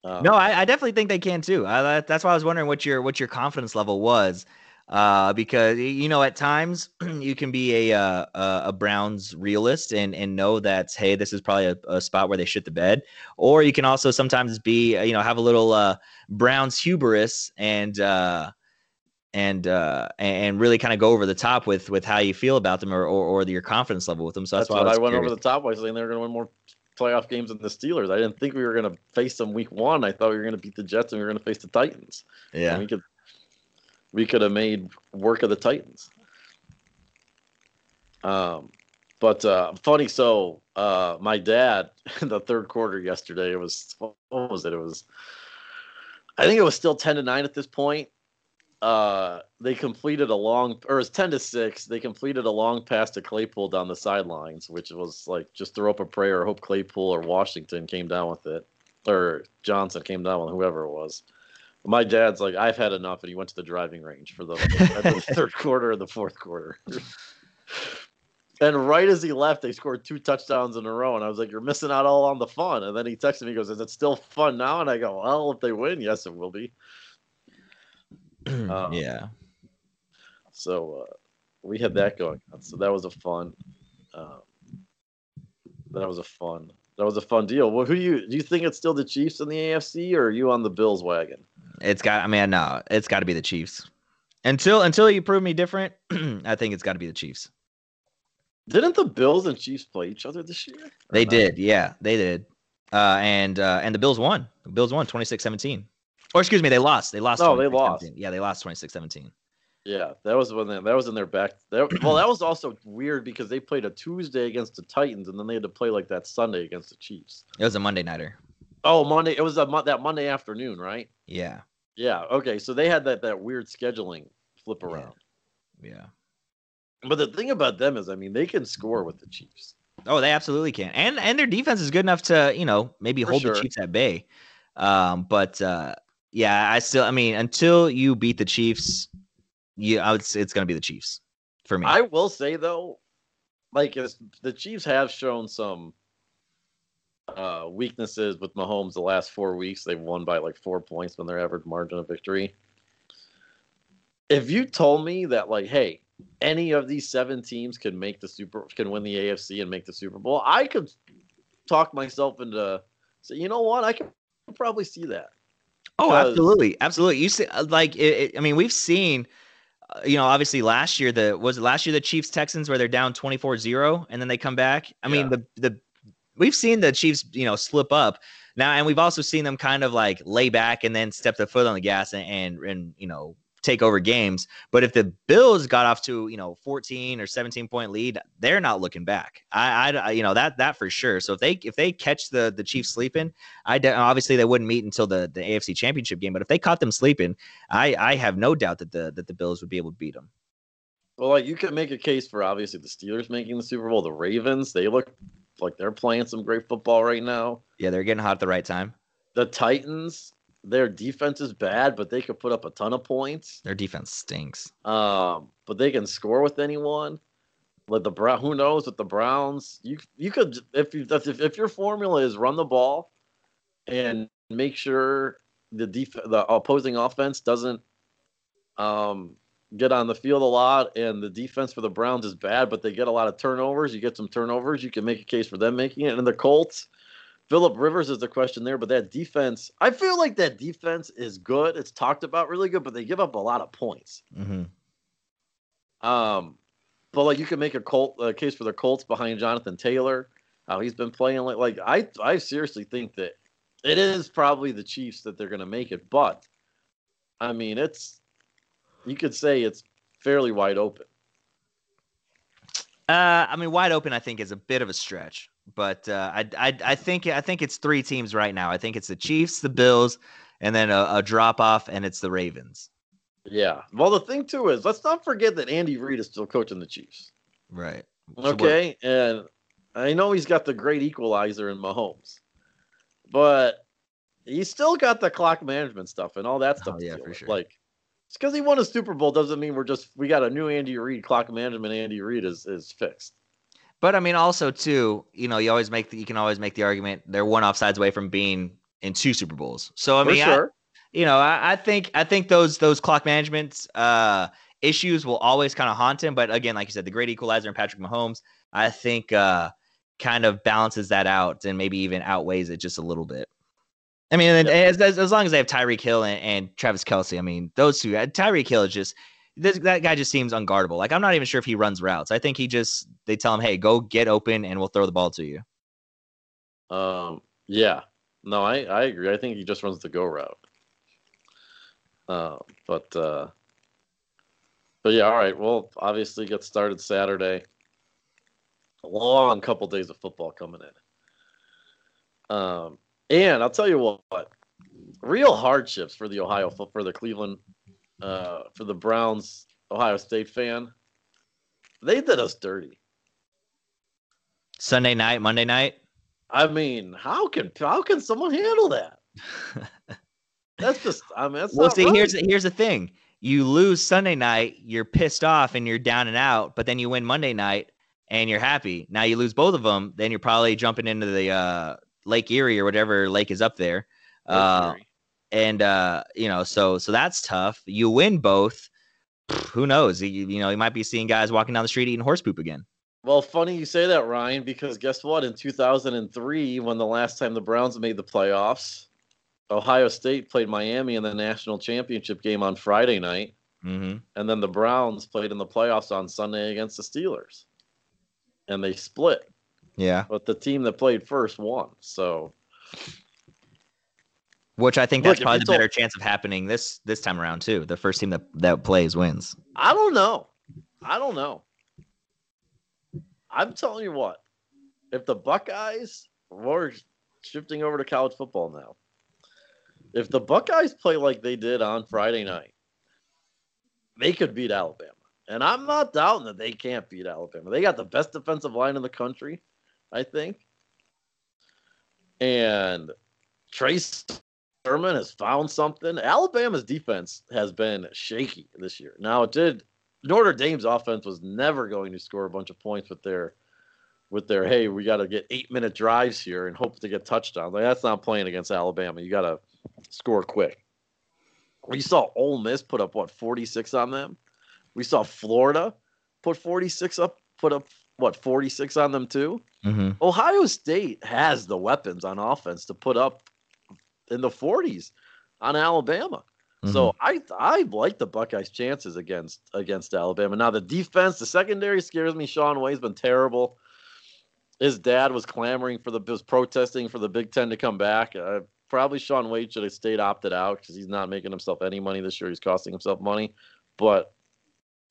Um, No, I, I definitely think they can too. I, that's why I was wondering what your what your confidence level was, uh, because you know at times (clears throat) you can be a uh, a a Browns realist and and know that hey this is probably a, a spot where they shit the bed, or you can also sometimes be uh, you know have a little uh, Browns hubris and uh, and uh, and really kind of go over the top with with how you feel about them or or, or your confidence level with them. So that's, that's, why what I, I, went over the top by saying they were going to win more playoff games than the Steelers. I didn't think we were going to face them week one. I thought we were going to beat the Jets and we were going to face the Titans. yeah. And we could we could have made work of the Titans. Um, but uh, funny. So uh, my dad (laughs) in the third quarter yesterday, it was what was it? It was I think it was still ten to nine at this point. Uh, they completed a long, or it was ten to six. They completed a long pass to Claypool down the sidelines, which was like just throw up a prayer, hope Claypool or Washington came down with it, or Johnson came down with whoever it was. My dad's like, I've had enough, and he went to the driving range for the, the (laughs) third quarter and the fourth quarter. And right as he left, they scored two touchdowns in a row. And I was like, You're missing out all on the fun. And then he texted me, he goes, Is it still fun now? And I go, Well, if they win, yes, it will be. (clears throat) Um, yeah. So uh, we had that going on. So that was a fun. Um, that was a fun. That was a fun deal. Well, who do you do you think it's still the Chiefs in the AFC, or are you on the Bills wagon? It's got. I mean, no, it's got to be the Chiefs. Until until you prove me different, (clears throat) I think it's got to be the Chiefs. Didn't the Bills and Chiefs play each other this year? They not? did, yeah, they did. Uh, and uh, and the Bills won. The Bills won 26-17. Or excuse me, they lost. They lost. No, they 26-17. lost. Yeah, they lost 26-17. Yeah, that was when they, that was in their back. That, well, that was also weird because they played a Tuesday against the Titans, and then they had to play like that Sunday against the Chiefs. It was a Monday nighter. Oh, Monday. It was a, that Monday afternoon, right? Yeah, Yeah. Okay. So they had that that weird scheduling flip Yeah. around. yeah. But the thing about them is, I mean, they can score with the Chiefs. Oh, they absolutely can. And and their defense is good enough to, you know, maybe For hold sure. the Chiefs at bay. Um, but uh yeah, I still I mean, until you beat the Chiefs, you I would say it's gonna be the Chiefs for me. I will say though, like the Chiefs have shown some uh, weaknesses with Mahomes the last four weeks. They've won by like four points when their average margin of victory. If you told me that, like, hey, any of these seven teams can make the super, can win the AFC and make the Super Bowl, I could talk myself into say, you know what, I can probably see that. Oh, absolutely, absolutely. You see, uh, like, it, it- I mean, we've seen, uh, you know, obviously last year the was it last year the Chiefs Texans where they're down 24-0 and then they come back. I mean, the the we've seen the Chiefs, you know, slip up now, and we've also seen them kind of like lay back and then step the foot on the gas and and, and you know take over games. But if the Bills got off to you know 14 or 17 point lead, they're not looking back. I, I you know that that for sure. So if they if they catch the the Chiefs sleeping, I de- obviously they wouldn't meet until the, the AFC Championship game. But if they caught them sleeping, I I have no doubt that the that the Bills would be able to beat them. Well, like you could make a case for obviously the Steelers making the Super Bowl. The Ravens, they look like they're playing some great football right now. Yeah, they're getting hot at the right time. The Titans, their defense is bad, but they could put up a ton of points. Their defense stinks. Um, but they can score with anyone. Like the Brown, who knows with the Browns? You you could if you if, if your formula is run the ball and make sure the def- the opposing offense doesn't um get on the field a lot and the defense for the Browns is bad, but they get a lot of turnovers. You get some turnovers, you can make a case for them making it. And the Colts, Philip Rivers is the question there, but that defense, I feel like that defense is good. It's talked about really good, but they give up a lot of points. Mm-hmm. Um, but like you can make a Colt a case for the Colts behind Jonathan Taylor, how he's been playing. Like, like I, I seriously think that it is probably the Chiefs that they're going to make it. But I mean, it's you could say it's fairly wide open. Uh, I mean, wide open. I think is a bit of a stretch, but uh, I, I, I think I think it's three teams right now. I think it's the Chiefs, the Bills, and then a, a drop off, and it's the Ravens. Yeah. Well, the thing too is, let's not forget that Andy Reid is still coaching the Chiefs. Right. Okay, and I know he's got the great equalizer in Mahomes, but he's still got the clock management stuff and all that stuff. Oh, yeah, for with. sure. Like, it's because he won a Super Bowl doesn't mean we're just we got a new Andy Reid clock management. Andy Reid is is fixed. But I mean, also too, you know, you always make the, you can always make the argument they're one offsides away from being in two Super Bowls. So I For mean, I- sure. you know, I, I think I think those those clock management uh, issues will always kind of haunt him. But again, like you said, the great equalizer in Patrick Mahomes, I think uh, kind of balances that out and maybe even outweighs it just a little bit. I mean, and as, as, as long as they have Tyreek Hill and, and Travis Kelce, I mean, those two, uh, Tyreek Hill is just this, that guy just seems unguardable. Like I'm not even sure if he runs routes. I think he just they tell him, hey, go get open and we'll throw the ball to you. Um, yeah, no, I I agree. I think he just runs the go route. Uh, but uh, but yeah, all right. Well, obviously, get started Saturday. A long couple days of football coming in. Um, and I'll tell you what, real hardships for the Ohio for the Cleveland, uh, for the Browns Ohio State fan. They did us dirty. Sunday night, Monday night. I mean, how can how can someone handle that? (laughs) That's just I mean, that's well, not see, right. here's here's the thing: you lose Sunday night, you're pissed off and you're down and out, but then you win Monday night and you're happy. Now you lose both of them, then you're probably jumping into the uh, Lake Erie or whatever lake is up there. Uh, and uh, you know, so so that's tough. You win both. Who knows? You, you know, you might be seeing guys walking down the street eating horse poop again. Well, funny you say that, Ryan, because guess what? In 2003, when the last time the Browns made the playoffs, Ohio State played Miami in the national championship game on Friday night. Mm-hmm. And then the Browns played in the playoffs on Sunday against the Steelers. And they split. Yeah. But the team that played first won. So which I think that's Look, probably the better chance of happening this this time around too. The first team that that plays wins. I don't know. I don't know. I'm telling you what. If the Buckeyes, we're shifting over to college football now. If the Buckeyes play like they did on Friday night, they could beat Alabama. And I'm not doubting that they can't beat Alabama. They got the best defensive line in the country, I think. And Trey Sermon has found something. Alabama's defense has been shaky this year. Now it did Notre Dame's offense was never going to score a bunch of points with their with their hey, we got to get 8-minute drives here and hope to get touchdowns. Like that's not playing against Alabama. You got to score quick. We saw Ole Miss put up what 46 on them. We saw Florida put 46 up, put up what 46 on them too. Mm-hmm. Ohio State has the weapons on offense to put up in the 40s on Alabama. Mm-hmm. So I I like the Buckeyes' chances against against Alabama. Now the defense, the secondary scares me. Shaun Wade's been terrible. His dad was clamoring for the was protesting for the Big Ten to come back. Uh, probably Shaun Wade should have stayed opted out because he's not making himself any money this year. He's costing himself money. But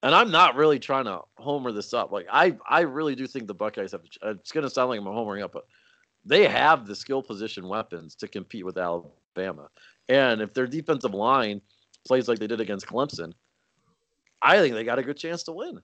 and I'm not really trying to homer this up. Like I I really do think the Buckeyes have. It's going to sound like I'm homering up, but they have the skill position weapons to compete with Alabama. And if their defensive line plays like they did against Clemson, I think they got a good chance to win.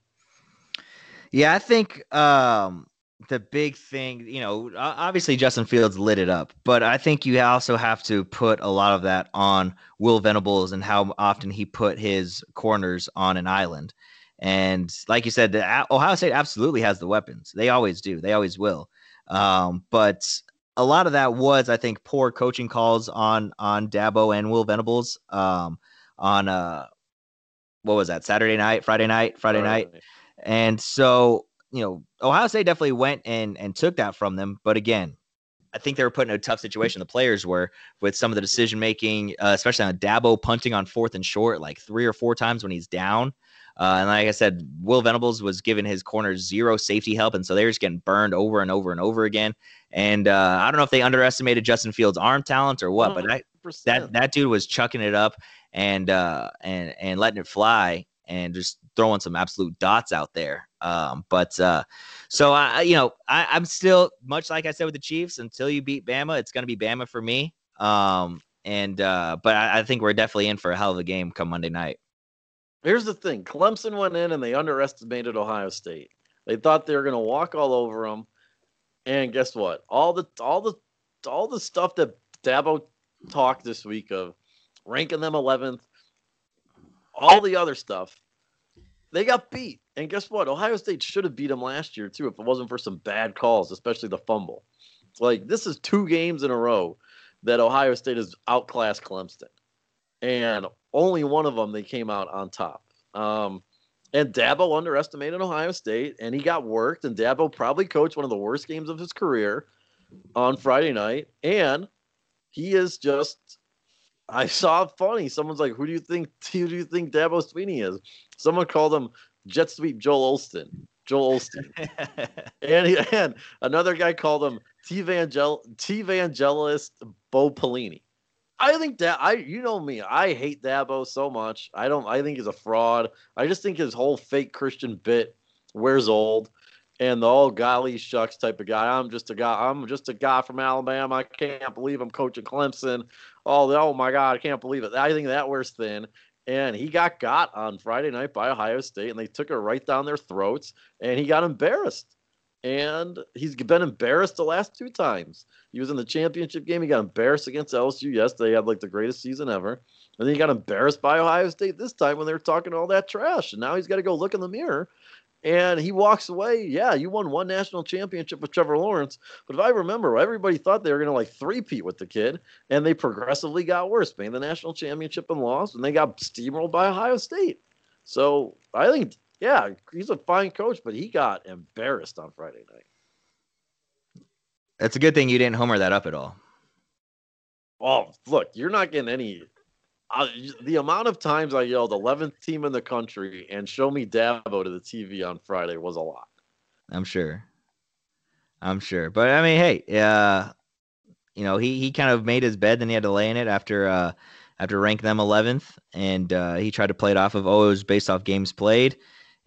Yeah, I think um, the big thing, you know, obviously Justin Fields lit it up, but I think you also have to put a lot of that on Will Venables and how often he put his corners on an island. And like you said, Ohio State absolutely has the weapons. They always do. They always will. Um, but a lot of that was, I think, poor coaching calls on on Dabo and Will Venables um, on uh, what was that Saturday night, Friday night, Friday night, and so you know Ohio State definitely went and and took that from them. But again, I think they were put in a tough situation. The players were with some of the decision making, uh, especially on Dabo punting on fourth and short, like three or four times when he's down. Uh, and like I said, Will Venables was giving his corners zero safety help, and so they were just getting burned over and over and over again. And uh, I don't know if they underestimated Justin Fields' arm talent or what, 100%. but that that dude was chucking it up and uh, and and letting it fly and just throwing some absolute dots out there. Um, but uh, so I, you know, I, I'm still much like I said with the Chiefs. Until you beat Bama, it's going to be Bama for me. Um, and uh, but I, I think we're definitely in for a hell of a game come Monday night. Here's the thing Clemson went in and they underestimated Ohio State. They thought they were going to walk all over them. And guess what? All the all the all the stuff that Dabo talked this week of ranking them 11th, all the other stuff, they got beat. And guess what? Ohio State should have beat them last year too if it wasn't for some bad calls, especially the fumble. Like this is two games in a row that Ohio State has outclassed Clemson. And only one of them they came out on top. Um, and Dabo underestimated Ohio State, and he got worked. And Dabo probably coached one of the worst games of his career on Friday night. And he is just, I saw funny. Someone's like, "Who do you think? (laughs) Who do you think Dabo Swinney is?" Someone called him Jet Sweep Joel Olston. Joel Olstein. (laughs) and, he, (laughs) and another guy called him T. Vangel- T. Vangelis Bo Pelini. I think that I, you know me, I hate Dabo so much. I don't. I think he's a fraud. I just think his whole fake Christian bit wears old, and the old golly shucks type of guy. I'm just a guy. I'm just a guy from Alabama. I can't believe I'm coaching Clemson. Oh, oh my God, I can't believe it. I think that wears thin. And he got got on Friday night by Ohio State, and they took it right down their throats, and he got embarrassed and he's been embarrassed the last two times. He was in the championship game. He got embarrassed against LSU. Yes, they had like the greatest season ever. And then he got embarrassed by Ohio State this time when they were talking all that trash. And now he's got to go look in the mirror and he walks away. Yeah, you won one national championship with Trevor Lawrence, but if I remember, everybody thought they were going to like three-peat with the kid, and they progressively got worse, being the national championship and lost, and they got steamrolled by Ohio State. So I think, yeah, he's a fine coach, but he got embarrassed on Friday night. That's a good thing you didn't homer that up at all. Oh, look, you're not getting any the amount of times I yelled 11th team in the country and show me Dabo to the TV on Friday was a lot. I'm sure. I'm sure. But I mean, hey, uh, you know, he, he kind of made his bed, then he had to lay in it after uh, after ranking them 11th, and uh, he tried to play it off of oh, it was based off games played,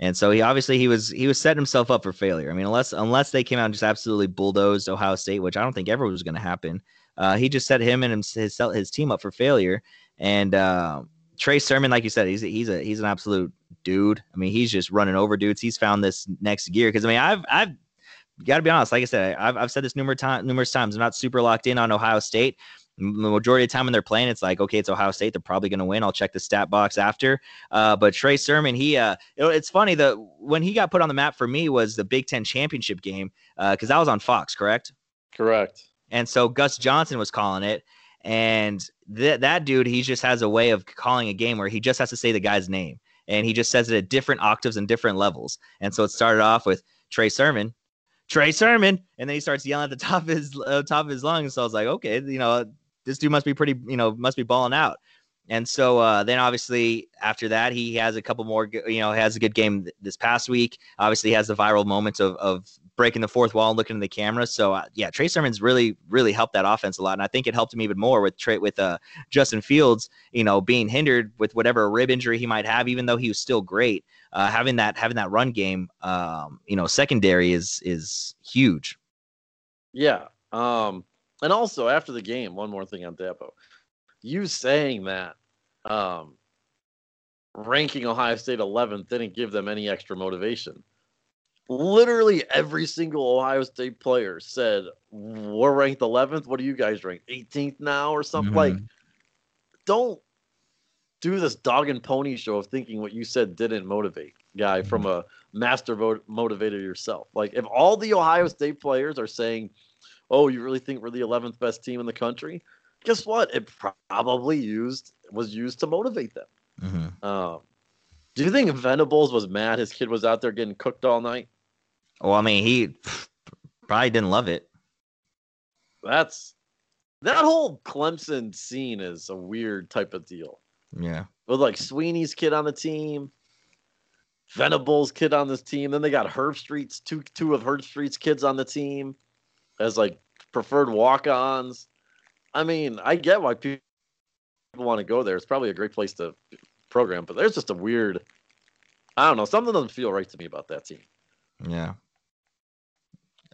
and so he obviously he was he was setting himself up for failure. I mean, unless unless they came out and just absolutely bulldozed Ohio State, which I don't think ever was going to happen, uh, he just set him and his, his team up for failure. And uh, Trey Sermon, like you said, he's he's a he's an absolute dude. I mean, he's just running over dudes. He's found this next gear because I mean, I've I've got to be honest. Like I said, I've I've said this numerous times. Numerous times. I'm not super locked in on Ohio State. The majority of the time when they're playing, it's like, okay, it's Ohio State. They're probably going to win. I'll check the stat box after. Uh, but Trey Sermon, he, uh, it's funny that when he got put on the map for me was the Big Ten championship game because uh, that was on Fox, correct? Correct. And so Gus Johnson was calling it, and that that dude, he just has a way of calling a game where he just has to say the guy's name, and he just says it at different octaves and different levels. And so it started off with Trey Sermon, Trey Sermon, and then he starts yelling at the (laughs) top of his uh, top of his lungs. So I was like, okay, you know, this dude must be pretty, you know, must be balling out. And so uh, then obviously after that, he has a couple more, you know, has a good game this past week. Obviously, has the viral moments of, of breaking the fourth wall and looking in the camera. So uh, yeah, Trey Sermon's really, really helped that offense a lot. And I think it helped him even more with Trey, with uh, Justin Fields, you know, being hindered with whatever rib injury he might have, even though he was still great. Uh, having that, having that run game, um, you know, secondary is, is huge. Yeah. Um, and also after the game, one more thing on Dabo you saying that um, ranking Ohio State 11th didn't give them any extra motivation. Literally every single Ohio State player said, We're ranked 11th. What do you guys rank? 18th now or something? Mm-hmm. Like, don't do this dog and pony show of thinking what you said didn't motivate guy mm-hmm. from a master motivator yourself. Like, if all the Ohio State players are saying, Oh, you really think we're the 11th best team in the country? guess what? It probably used was used to motivate them. Mm-hmm. Um, do you think Venables was mad his kid was out there getting cooked all night? Well, I mean, he probably didn't love it. That's that whole Clemson scene is a weird type of deal. Yeah. With like Swinney's kid on the team, Venables kid on this team. Then they got Herbstreit's two two of Herbstreit's kids on the team as like preferred walk-ons. I mean, I get why people want to go there. It's probably a great place to program, but there's just a weird. I don't know. Something doesn't feel right to me about that team. Yeah.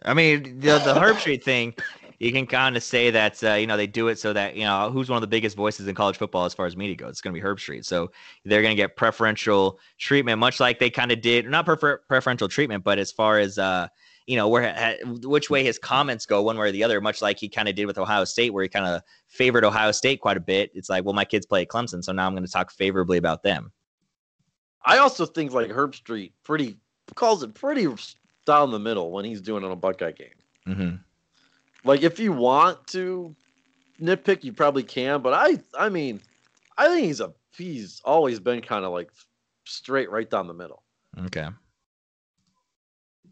I mean, the the Herb (laughs) Street thing, you can kind of say that uh, you know they do it so that you know who's one of the biggest voices in college football as far as media goes. It's going to be Herbstreit, so they're going to get preferential treatment, much like they kind of did not prefer- preferential treatment, but as far as uh, you know where which way his comments go one way or the other much like he kind of did with ohio state where he kind of favored ohio state quite a bit. It's like well my kids play at clemson so now i'm going to talk favorably about them. I also think like herbstreit pretty calls it pretty down the middle when he's doing it on a buckeye game. Mm-hmm. like if you want to nitpick you probably can but i i mean i think he's a he's always been kind of like straight right down the middle. Okay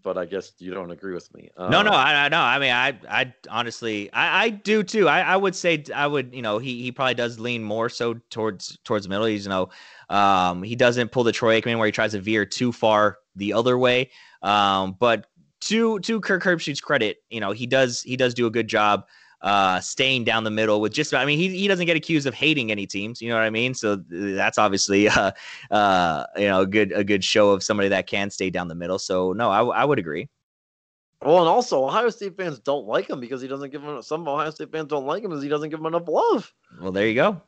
but I guess you don't agree with me. Uh, no, no, I, I know. I mean, I, I honestly, I, I do too. I, I would say, I would, you know, he, he probably does lean more so towards, towards the middle. He's, you know, um, he doesn't pull the Troy Aikman where he tries to veer too far the other way. Um, but to, to Kirk Herbstreit's credit, you know, he does, he does do a good job uh, staying down the middle with just, I mean, he, he doesn't get accused of hating any teams. You know what I mean? So that's obviously, uh, uh, you know, a good, a good show of somebody that can stay down the middle. So no, I, I would agree. Well, and also Ohio State fans don't like him because he doesn't give them. Some Ohio State fans don't like him because he doesn't give them enough love. Well, there you go.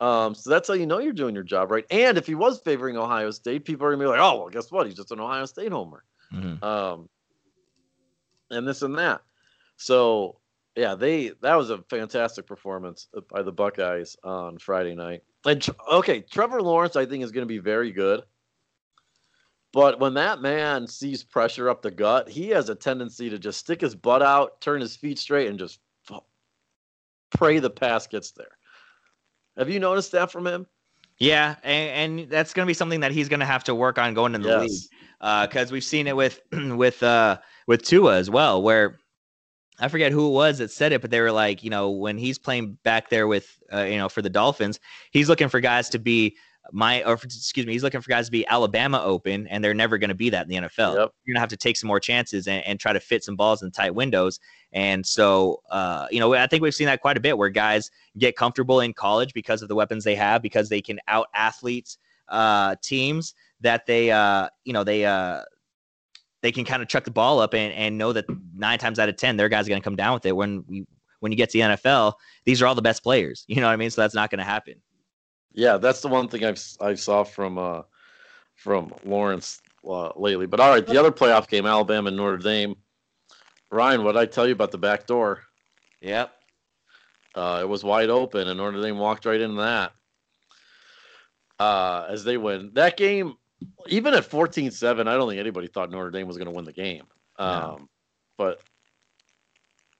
Um, so that's how you know you're doing your job right. And if he was favoring Ohio State, people are gonna be like, "Oh, well, guess what? He's just an Ohio State homer." Mm-hmm. Um, and this and that. So yeah, they that was a fantastic performance by the Buckeyes on Friday night. And okay, Trevor Lawrence, I think is going to be very good. But when that man sees pressure up the gut, he has a tendency to just stick his butt out, turn his feet straight, and just pray the pass gets there. Have you noticed that from him? Yeah, and, and that's going to be something that he's going to have to work on going in the yes. league because uh, we've seen it with (clears throat) with uh, with Tua as well, where I forget who it was that said it, but they were like, you know, when he's playing back there with, uh, you know, for the Dolphins, he's looking for guys to be my, or excuse me, he's looking for guys to be Alabama open, and they're never going to be that in the NFL. Yep. You're going to have to take some more chances and, and, try to fit some balls in tight windows. And so, uh, you know, I think we've seen that quite a bit where guys get comfortable in college because of the weapons they have, because they can out athletes uh, teams that they, uh, you know, they, uh, they can kind of chuck the ball up and, and know that nine times out of ten their guys are going to come down with it. When we when you get to the NFL, these are all the best players. (laughs) You know what I mean? So that's not going to happen. Yeah, that's the one thing I've I saw from uh, from Lawrence uh, lately. But all right, the other playoff game, Alabama and Notre Dame. Ryan, what did I tell you about the back door? Yep. Uh, it was wide open, and Notre Dame walked right into that. Uh, as they win that game, even at 14-7, I don't think anybody thought Notre Dame was going to win the game. Um, no. But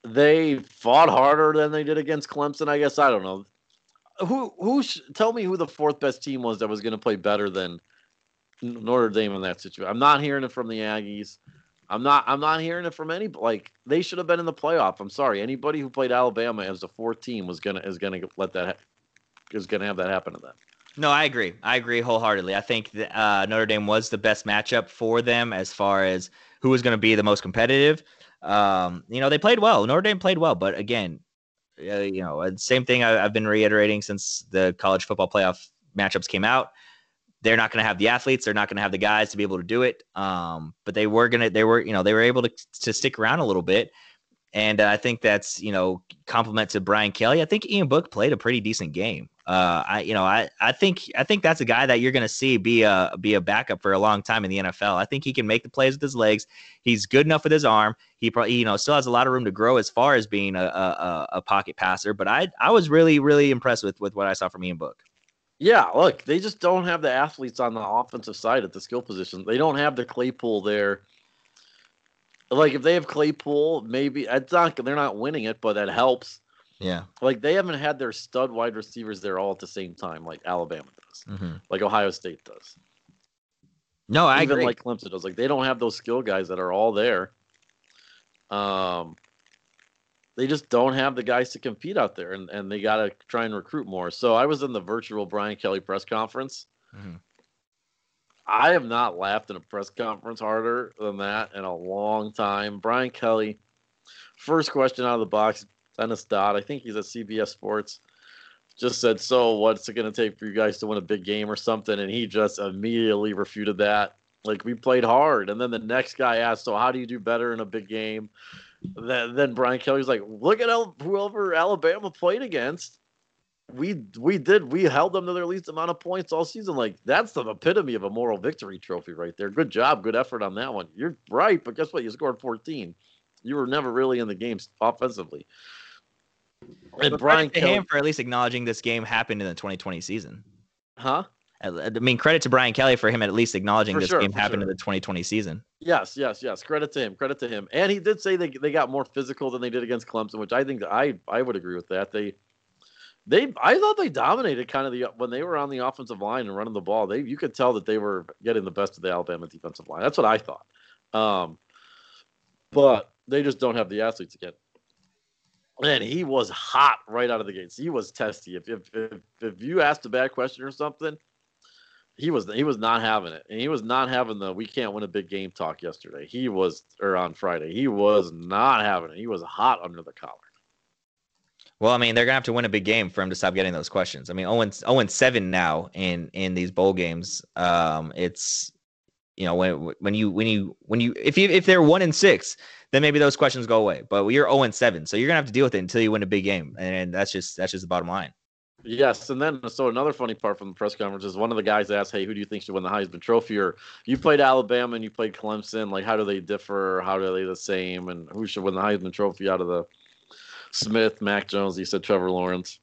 they fought harder than they did against Clemson. I guess I don't know. Who who sh- tell me who the fourth best team was that was going to play better than Notre Dame in that situation. I'm not hearing it from the Aggies. I'm not I'm not hearing it from any like they should have been in the playoff. I'm sorry. Anybody who played Alabama as a fourth team was gonna is gonna let that ha- is gonna have that happen to them. No, I agree. I agree wholeheartedly. I think that, uh, Notre Dame was the best matchup for them as far as who was going to be the most competitive. Um, you know, they played well. Notre Dame played well, but again, uh, you know, same thing I, have been reiterating since the college football playoff matchups came out. They're not going to have the athletes. They're not going to have the guys to be able to do it. Um, but they were going to. They were, you know, they were able to to stick around a little bit. And uh, I think that's you know compliment to Brian Kelly. I think Ian Book played a pretty decent game. Uh, I you know I I think I think that's a guy that you're going to see be a be a backup for a long time in the NFL. I think he can make the plays with his legs. He's good enough with his arm. He probably you know still has a lot of room to grow as far as being a a, a pocket passer. But I I was really really impressed with with what I saw from Ian Book. Yeah, look, they just don't have the athletes on the offensive side at the skill position. They don't have the Claypool there like if they have Claypool, maybe it's not they're not winning it, but that helps. Yeah. Like they haven't had their stud wide receivers there all at the same time, like Alabama does, mm-hmm. like Ohio State does. No, I even agree. like Clemson does. Like they don't have those skill guys that are all there. Um, they just don't have the guys to compete out there, and and they got to try and recruit more. So I was in the virtual Brian Kelly press conference. Mm-hmm. I have not laughed in a press conference harder than that in a long time. Brian Kelly, first question out of the box, Dennis Dodd, I think he's at CBS Sports, just said, So, what's it going to take for you guys to win a big game or something? And he just immediately refuted that. Like, we played hard. And then the next guy asked, So, how do you do better in a big game? Then, Brian Kelly's like, Look at whoever Alabama played against we we did we held them to their least amount of points all season. Like that's the epitome of a moral victory trophy right there. Good job, good effort on that one. You're right, but guess what? You scored 14. You were never really in the game offensively. And but Brian to him for at least acknowledging this game happened in the 2020 season. Huh? I mean, credit to Brian Kelly for him at least acknowledging for this sure, game happened sure. in the 2020 season. Yes, yes, yes. Credit to him. Credit to him. And he did say they, they got more physical than they did against Clemson, which I think I I would agree with that. They they I thought they dominated kind of the when they were on the offensive line and running the ball. They you could tell that they were getting the best of the Alabama defensive line. That's what I thought. Um, but they just don't have the athletes again. And he was hot right out of the gates. He was testy. If if if, if you asked a bad question or something, he was he was not having it, and he was not having the we can't win a big game talk yesterday. He was or on Friday. He was not having it. He was hot under the collar. Well, I mean, they're gonna have to win a big game for him to stop getting those questions. I mean, Owen Owen seven now in in these bowl games. Um, it's you know when when you when you when you if you if they're one and six, then maybe those questions go away. But you're zero and seven, so you're gonna have to deal with it until you win a big game, and that's just that's just the bottom line. Yes, and then so another funny part from the press conference is one of the guys asked, "Hey, who do you think should win the Heisman Trophy?" Or you played Alabama and you played Clemson. Like, how do they differ? How are they the same? And who should win the Heisman Trophy out of the Smith, Mac Jones. He said Trevor Lawrence.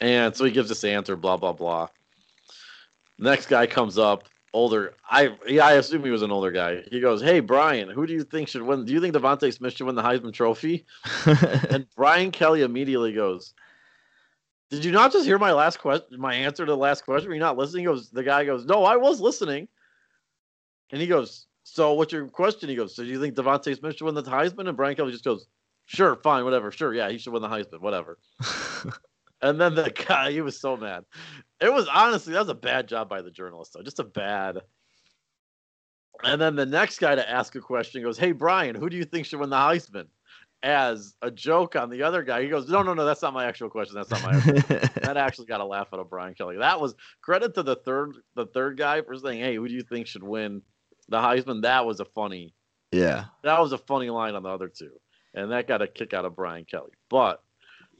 And so he gives this answer, blah, blah, blah. Next guy comes up, older. I yeah, I assume he was an older guy. He goes, "Hey Brian, who do you think should win? Do you think DeVonta Smith should win the Heisman Trophy?" (laughs) and Brian Kelly immediately goes, "Did you not just hear my last question? My answer to the last question? Are you not listening?" He goes, the guy goes, "No, I was listening." And he goes, "So what's your question?" He goes, "So do you think DeVonta Smith should win the Heisman?" And Brian Kelly just goes, "Sure, fine, whatever. Sure, yeah, he should win the Heisman, whatever." (laughs) And then the guy, he was so mad. It was honestly, that was a bad job by the journalist, though. Just a bad. And then the next guy to ask a question goes, Hey, Brian, who do you think should win the Heisman? As a joke on the other guy, he goes, No, no, no, that's not my actual question. That's not my (laughs) That actually got a laugh out of Brian Kelly. That was credit to the third the third guy for saying, Hey, who do you think should win the Heisman? That was a funny yeah. That was a funny line on the other two. And that got a kick out of Brian Kelly. But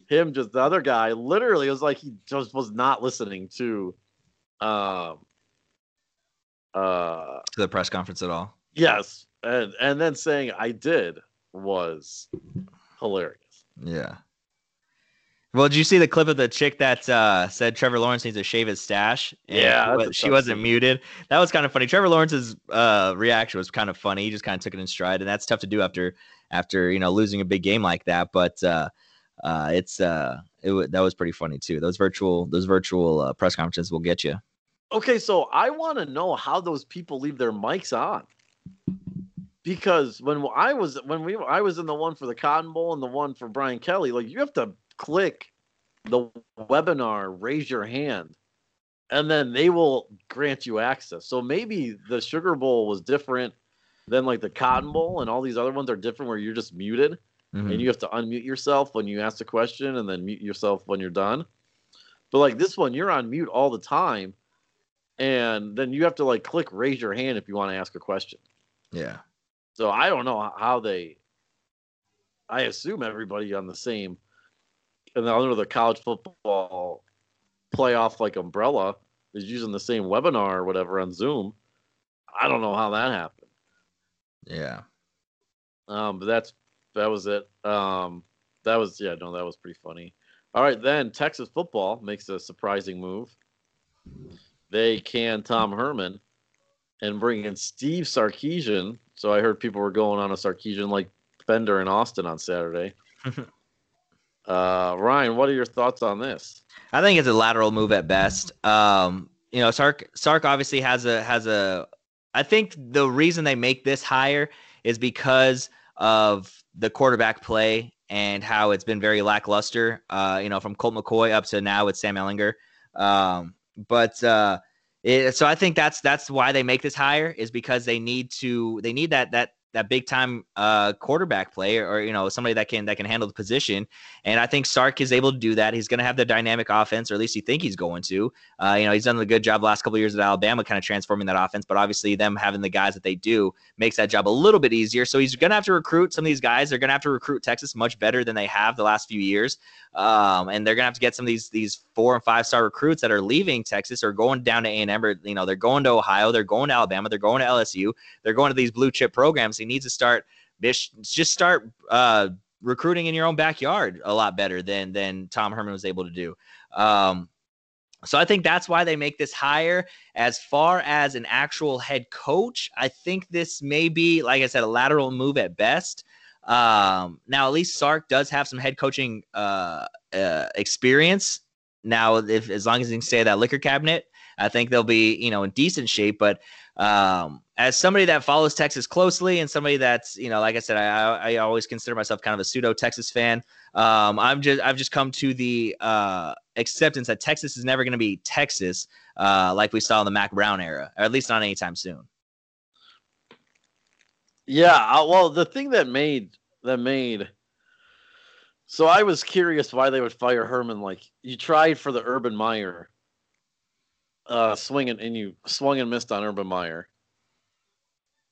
him just the other guy literally was like he just was not listening to um uh to the press conference at all. Yes. And and then saying I did was hilarious. Yeah. Well, did you see the clip of the chick that uh, said Trevor Lawrence needs to shave his stash? Yeah, she, she wasn't muted. That was kind of funny. Trevor Lawrence's uh, reaction was kind of funny. He just kind of took it in stride, and that's tough to do after after you know losing a big game like that. But uh, uh, it's uh, it that was pretty funny too. Those virtual those virtual uh, press conferences will get you. Okay, so I want to know how those people leave their mics on. Because when I was when we I was in the one for the Cotton Bowl and the one for Brian Kelly, like you have to click the webinar, raise your hand, and then they will grant you access. So maybe the Sugar Bowl was different than like the Cotton Bowl, and all these other ones are different where you're just muted mm-hmm. and you have to unmute yourself when you ask a question and then mute yourself when you're done. But like this one, you're on mute all the time, and then you have to like click raise your hand if you want to ask a question. Yeah. So I don't know how they. I assume everybody on the same, and under the college football playoff like umbrella is using the same webinar or whatever on Zoom. I don't know how that happened. Yeah. Um, but that's that was it. Um, that was yeah, no, that was pretty funny. All right, then Texas football makes a surprising move. They can Tom Herman and bring in Steve Sarkisian. So I heard people were going on a Sarkisian like Bender in Austin on Saturday. (laughs) uh, Ryan, what are your thoughts on this? I think it's a lateral move at best. Um, you know, Sark Sark obviously has a has a. I think the reason they make this higher is because of the quarterback play and how it's been very lackluster. Uh, you know, from Colt McCoy up to now with Sam Ehlinger. Um, but uh, it, so I think that's that's why they make this higher is because they need to they need that that that big time uh, quarterback play or, you know somebody that can that can handle the position. And I think Sark is able to do that. He's going to have the dynamic offense, or at least you think he's going to. Uh, you know, he's done a good job last couple years at Alabama, kind of transforming that offense. But obviously, them having the guys that they do makes that job a little bit easier. So he's going to have to recruit some of these guys. They're going to have to recruit Texas much better than they have the last few years. Um, and they're going to have to get some of these these four and five star recruits that are leaving Texas or going down to A and M or you know they're going to Ohio, they're going to Alabama, they're going to LSU, they're going to these blue chip programs. He needs to start just start uh, recruiting in your own backyard a lot better than than Tom Herman was able to do. Um, so I think that's why they make this higher. As far as an actual head coach, I think this may be, like I said, a lateral move at best. Um, now, at least Sark does have some head coaching uh, uh, experience. Now, if as long as he can stay that liquor cabinet, I think they'll be, you know, in decent shape. But um, as somebody that follows Texas closely and somebody that's, you know, like I said, I, I always consider myself kind of a pseudo Texas fan. Um, I'm just, I've just come to the uh, acceptance that Texas is never going to be Texas uh, like we saw in the Mack Brown era, or at least not anytime soon. Yeah, uh, well, the thing that made that made so I was curious why they would fire Herman. Like you tried for the Urban Meyer uh, swinging and you swung and missed on Urban Meyer.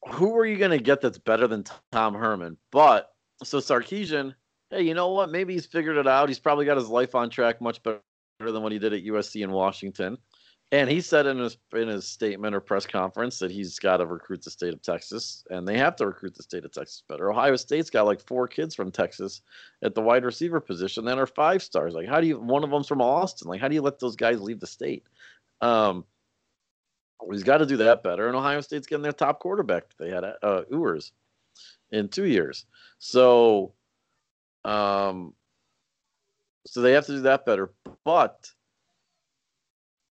Who are you going to get that's better than Tom Herman? But so Sarkisian, hey, you know what? Maybe he's figured it out. He's probably got his life on track much better than what he did at USC in Washington. And he said in his in his statement or press conference that he's got to recruit the state of Texas, and they have to recruit the state of Texas better. Ohio State's got like four kids from Texas at the wide receiver position that are five stars. Like, how do you? One of them's from Austin. Like, how do you let those guys leave the state? Um, He's got to do that better. And Ohio State's getting their top quarterback. They had uh, Ewers in two years. So, um, so they have to do that better. But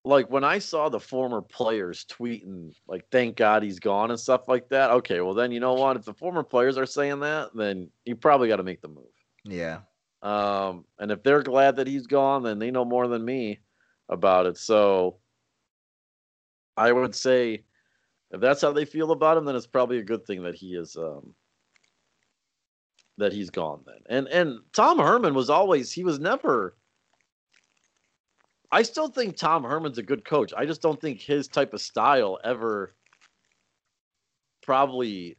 like when I saw the former players tweeting like "Thank God he's gone" and stuff like that. Okay, well then you know what? If the former players are saying that, then you probably got to make the move. Yeah. Um, and if they're glad that he's gone, then they know more than me about it. So I would say if that's how they feel about him, then it's probably a good thing that he is um, that he's gone then. And and Tom Herman was always he was never I still think Tom Herman's a good coach. I just don't think his type of style ever probably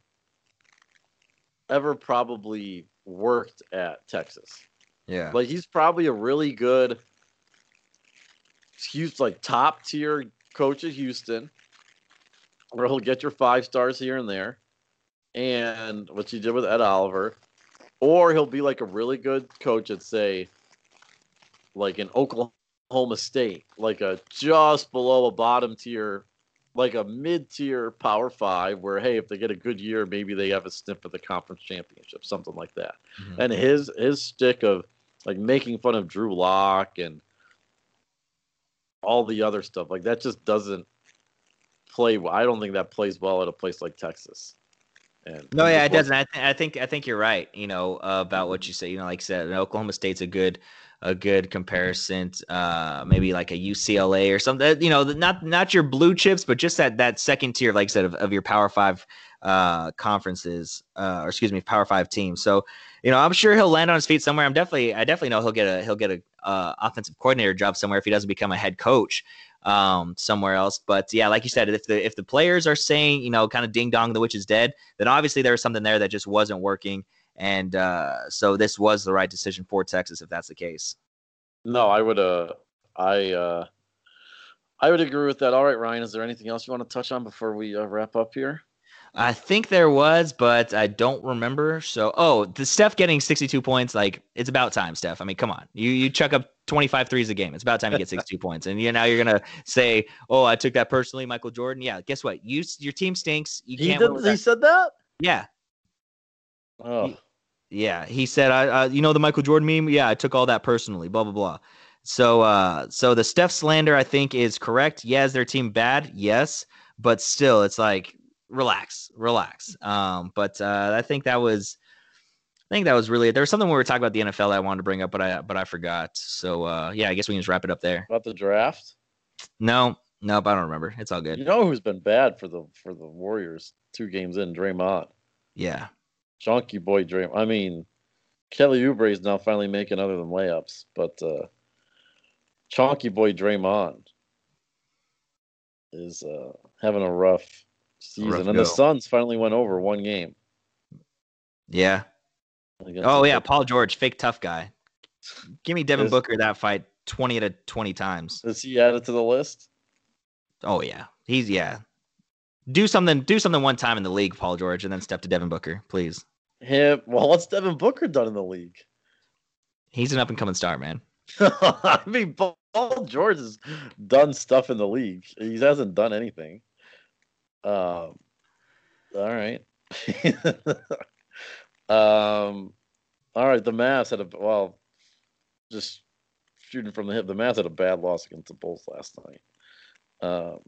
ever probably worked at Texas. Yeah. Like he's probably a really good he's like top tier coach at Houston, where he'll get your five stars here and there, and what you did with Ed Oliver, or he'll be like a really good coach at say, like in Oklahoma State, like a just below a bottom tier, like a mid tier Power Five, where hey, if they get a good year, maybe they have a sniff of the conference championship, something like that. Mm-hmm. And his his stick of like making fun of Drew Lock and all the other stuff like that just doesn't play. I don't think that plays well at a place like Texas. And no, yeah, it doesn't. I, th- I think I think you're right. You know uh, about what you say. You know, like I said, Oklahoma State's a good a good comparison. Uh, maybe like a UCLA or something. You know, not not your blue chips, but just that that second tier, like I said, of, of your Power Five uh, conferences, uh, or excuse me, Power Five teams. So, you know, I'm sure he'll land on his feet somewhere. I'm definitely, I definitely know he'll get a he'll get a uh, offensive coordinator job somewhere if he doesn't become a head coach um, somewhere else. But yeah, like you said, if the if the players are saying, you know, kind of ding dong, the witch is dead, then obviously there was something there that just wasn't working. And uh, so this was the right decision for Texas if that's the case. No, I would uh I uh I would agree with that. All right, Ryan, is there anything else you want to touch on before we uh, wrap up here? I think there was, but I don't remember. So, oh, the Steph getting 62 points, like it's about time, Steph. I mean, come on. You you chuck up 25 threes a game. It's about time you get (laughs) 62 points. And you now you're going to say, "Oh, I took that personally, Michael Jordan." Yeah, guess what? You your team stinks. You he did, he said that? Yeah. Oh. He, yeah, he said, "I, uh, you know, the Michael Jordan meme. Yeah, I took all that personally. Blah blah blah." So, uh, so the Steph slander, I think, is correct. Yeah, is their team bad? Yes, but still, it's like relax, relax. Um, but uh, I think that was, I think that was really. There was something we were talking about the NFL I wanted to bring up, but I but I forgot. So uh, yeah, I guess we can just wrap it up there. About the draft? No, nope, I don't remember. It's all good. You know who's been bad for the for the Warriors? Two games in, Draymond. Yeah, chunky boy Draymond. I mean, Kelly Oubre is now finally making other than layups, but uh, chunky boy Draymond is uh, having a rough season, and the Suns finally went over one game. Yeah. Oh yeah, Paul George, fake tough guy. Give me Devin is, Booker that fight twenty to twenty times. Is he added to the list? Oh yeah, he's yeah do something do something one time in the league, Paul George, and then step to Devin Booker, please. Him. Well, what's Devin Booker done in the league? He's an up and coming star, man. (laughs) I mean, Paul George has done stuff in the league. He hasn't done anything. Um. All right. (laughs) um. All right. The Mavs had a well, just shooting from the hip. The Mavs had a bad loss against the Bulls last night. Um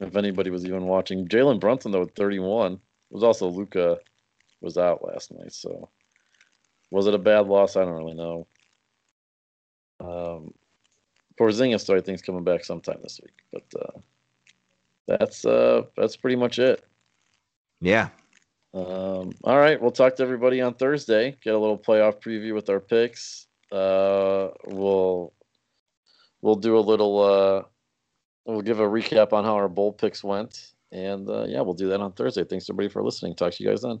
if anybody was even watching. Jalen Brunson though, at 31 was also Luka was out last night. So was it a bad loss? I don't really know. Um, Porzingis though I think is coming back sometime this week, but uh, that's uh that's pretty much it. Yeah. Um, all right, we'll talk to everybody on Thursday. Get a little playoff preview with our picks. Uh, we'll we'll do a little uh, We'll give a recap on how our bowl picks went. And uh, yeah, we'll do that on Thursday. Thanks everybody for listening. Talk to you guys then.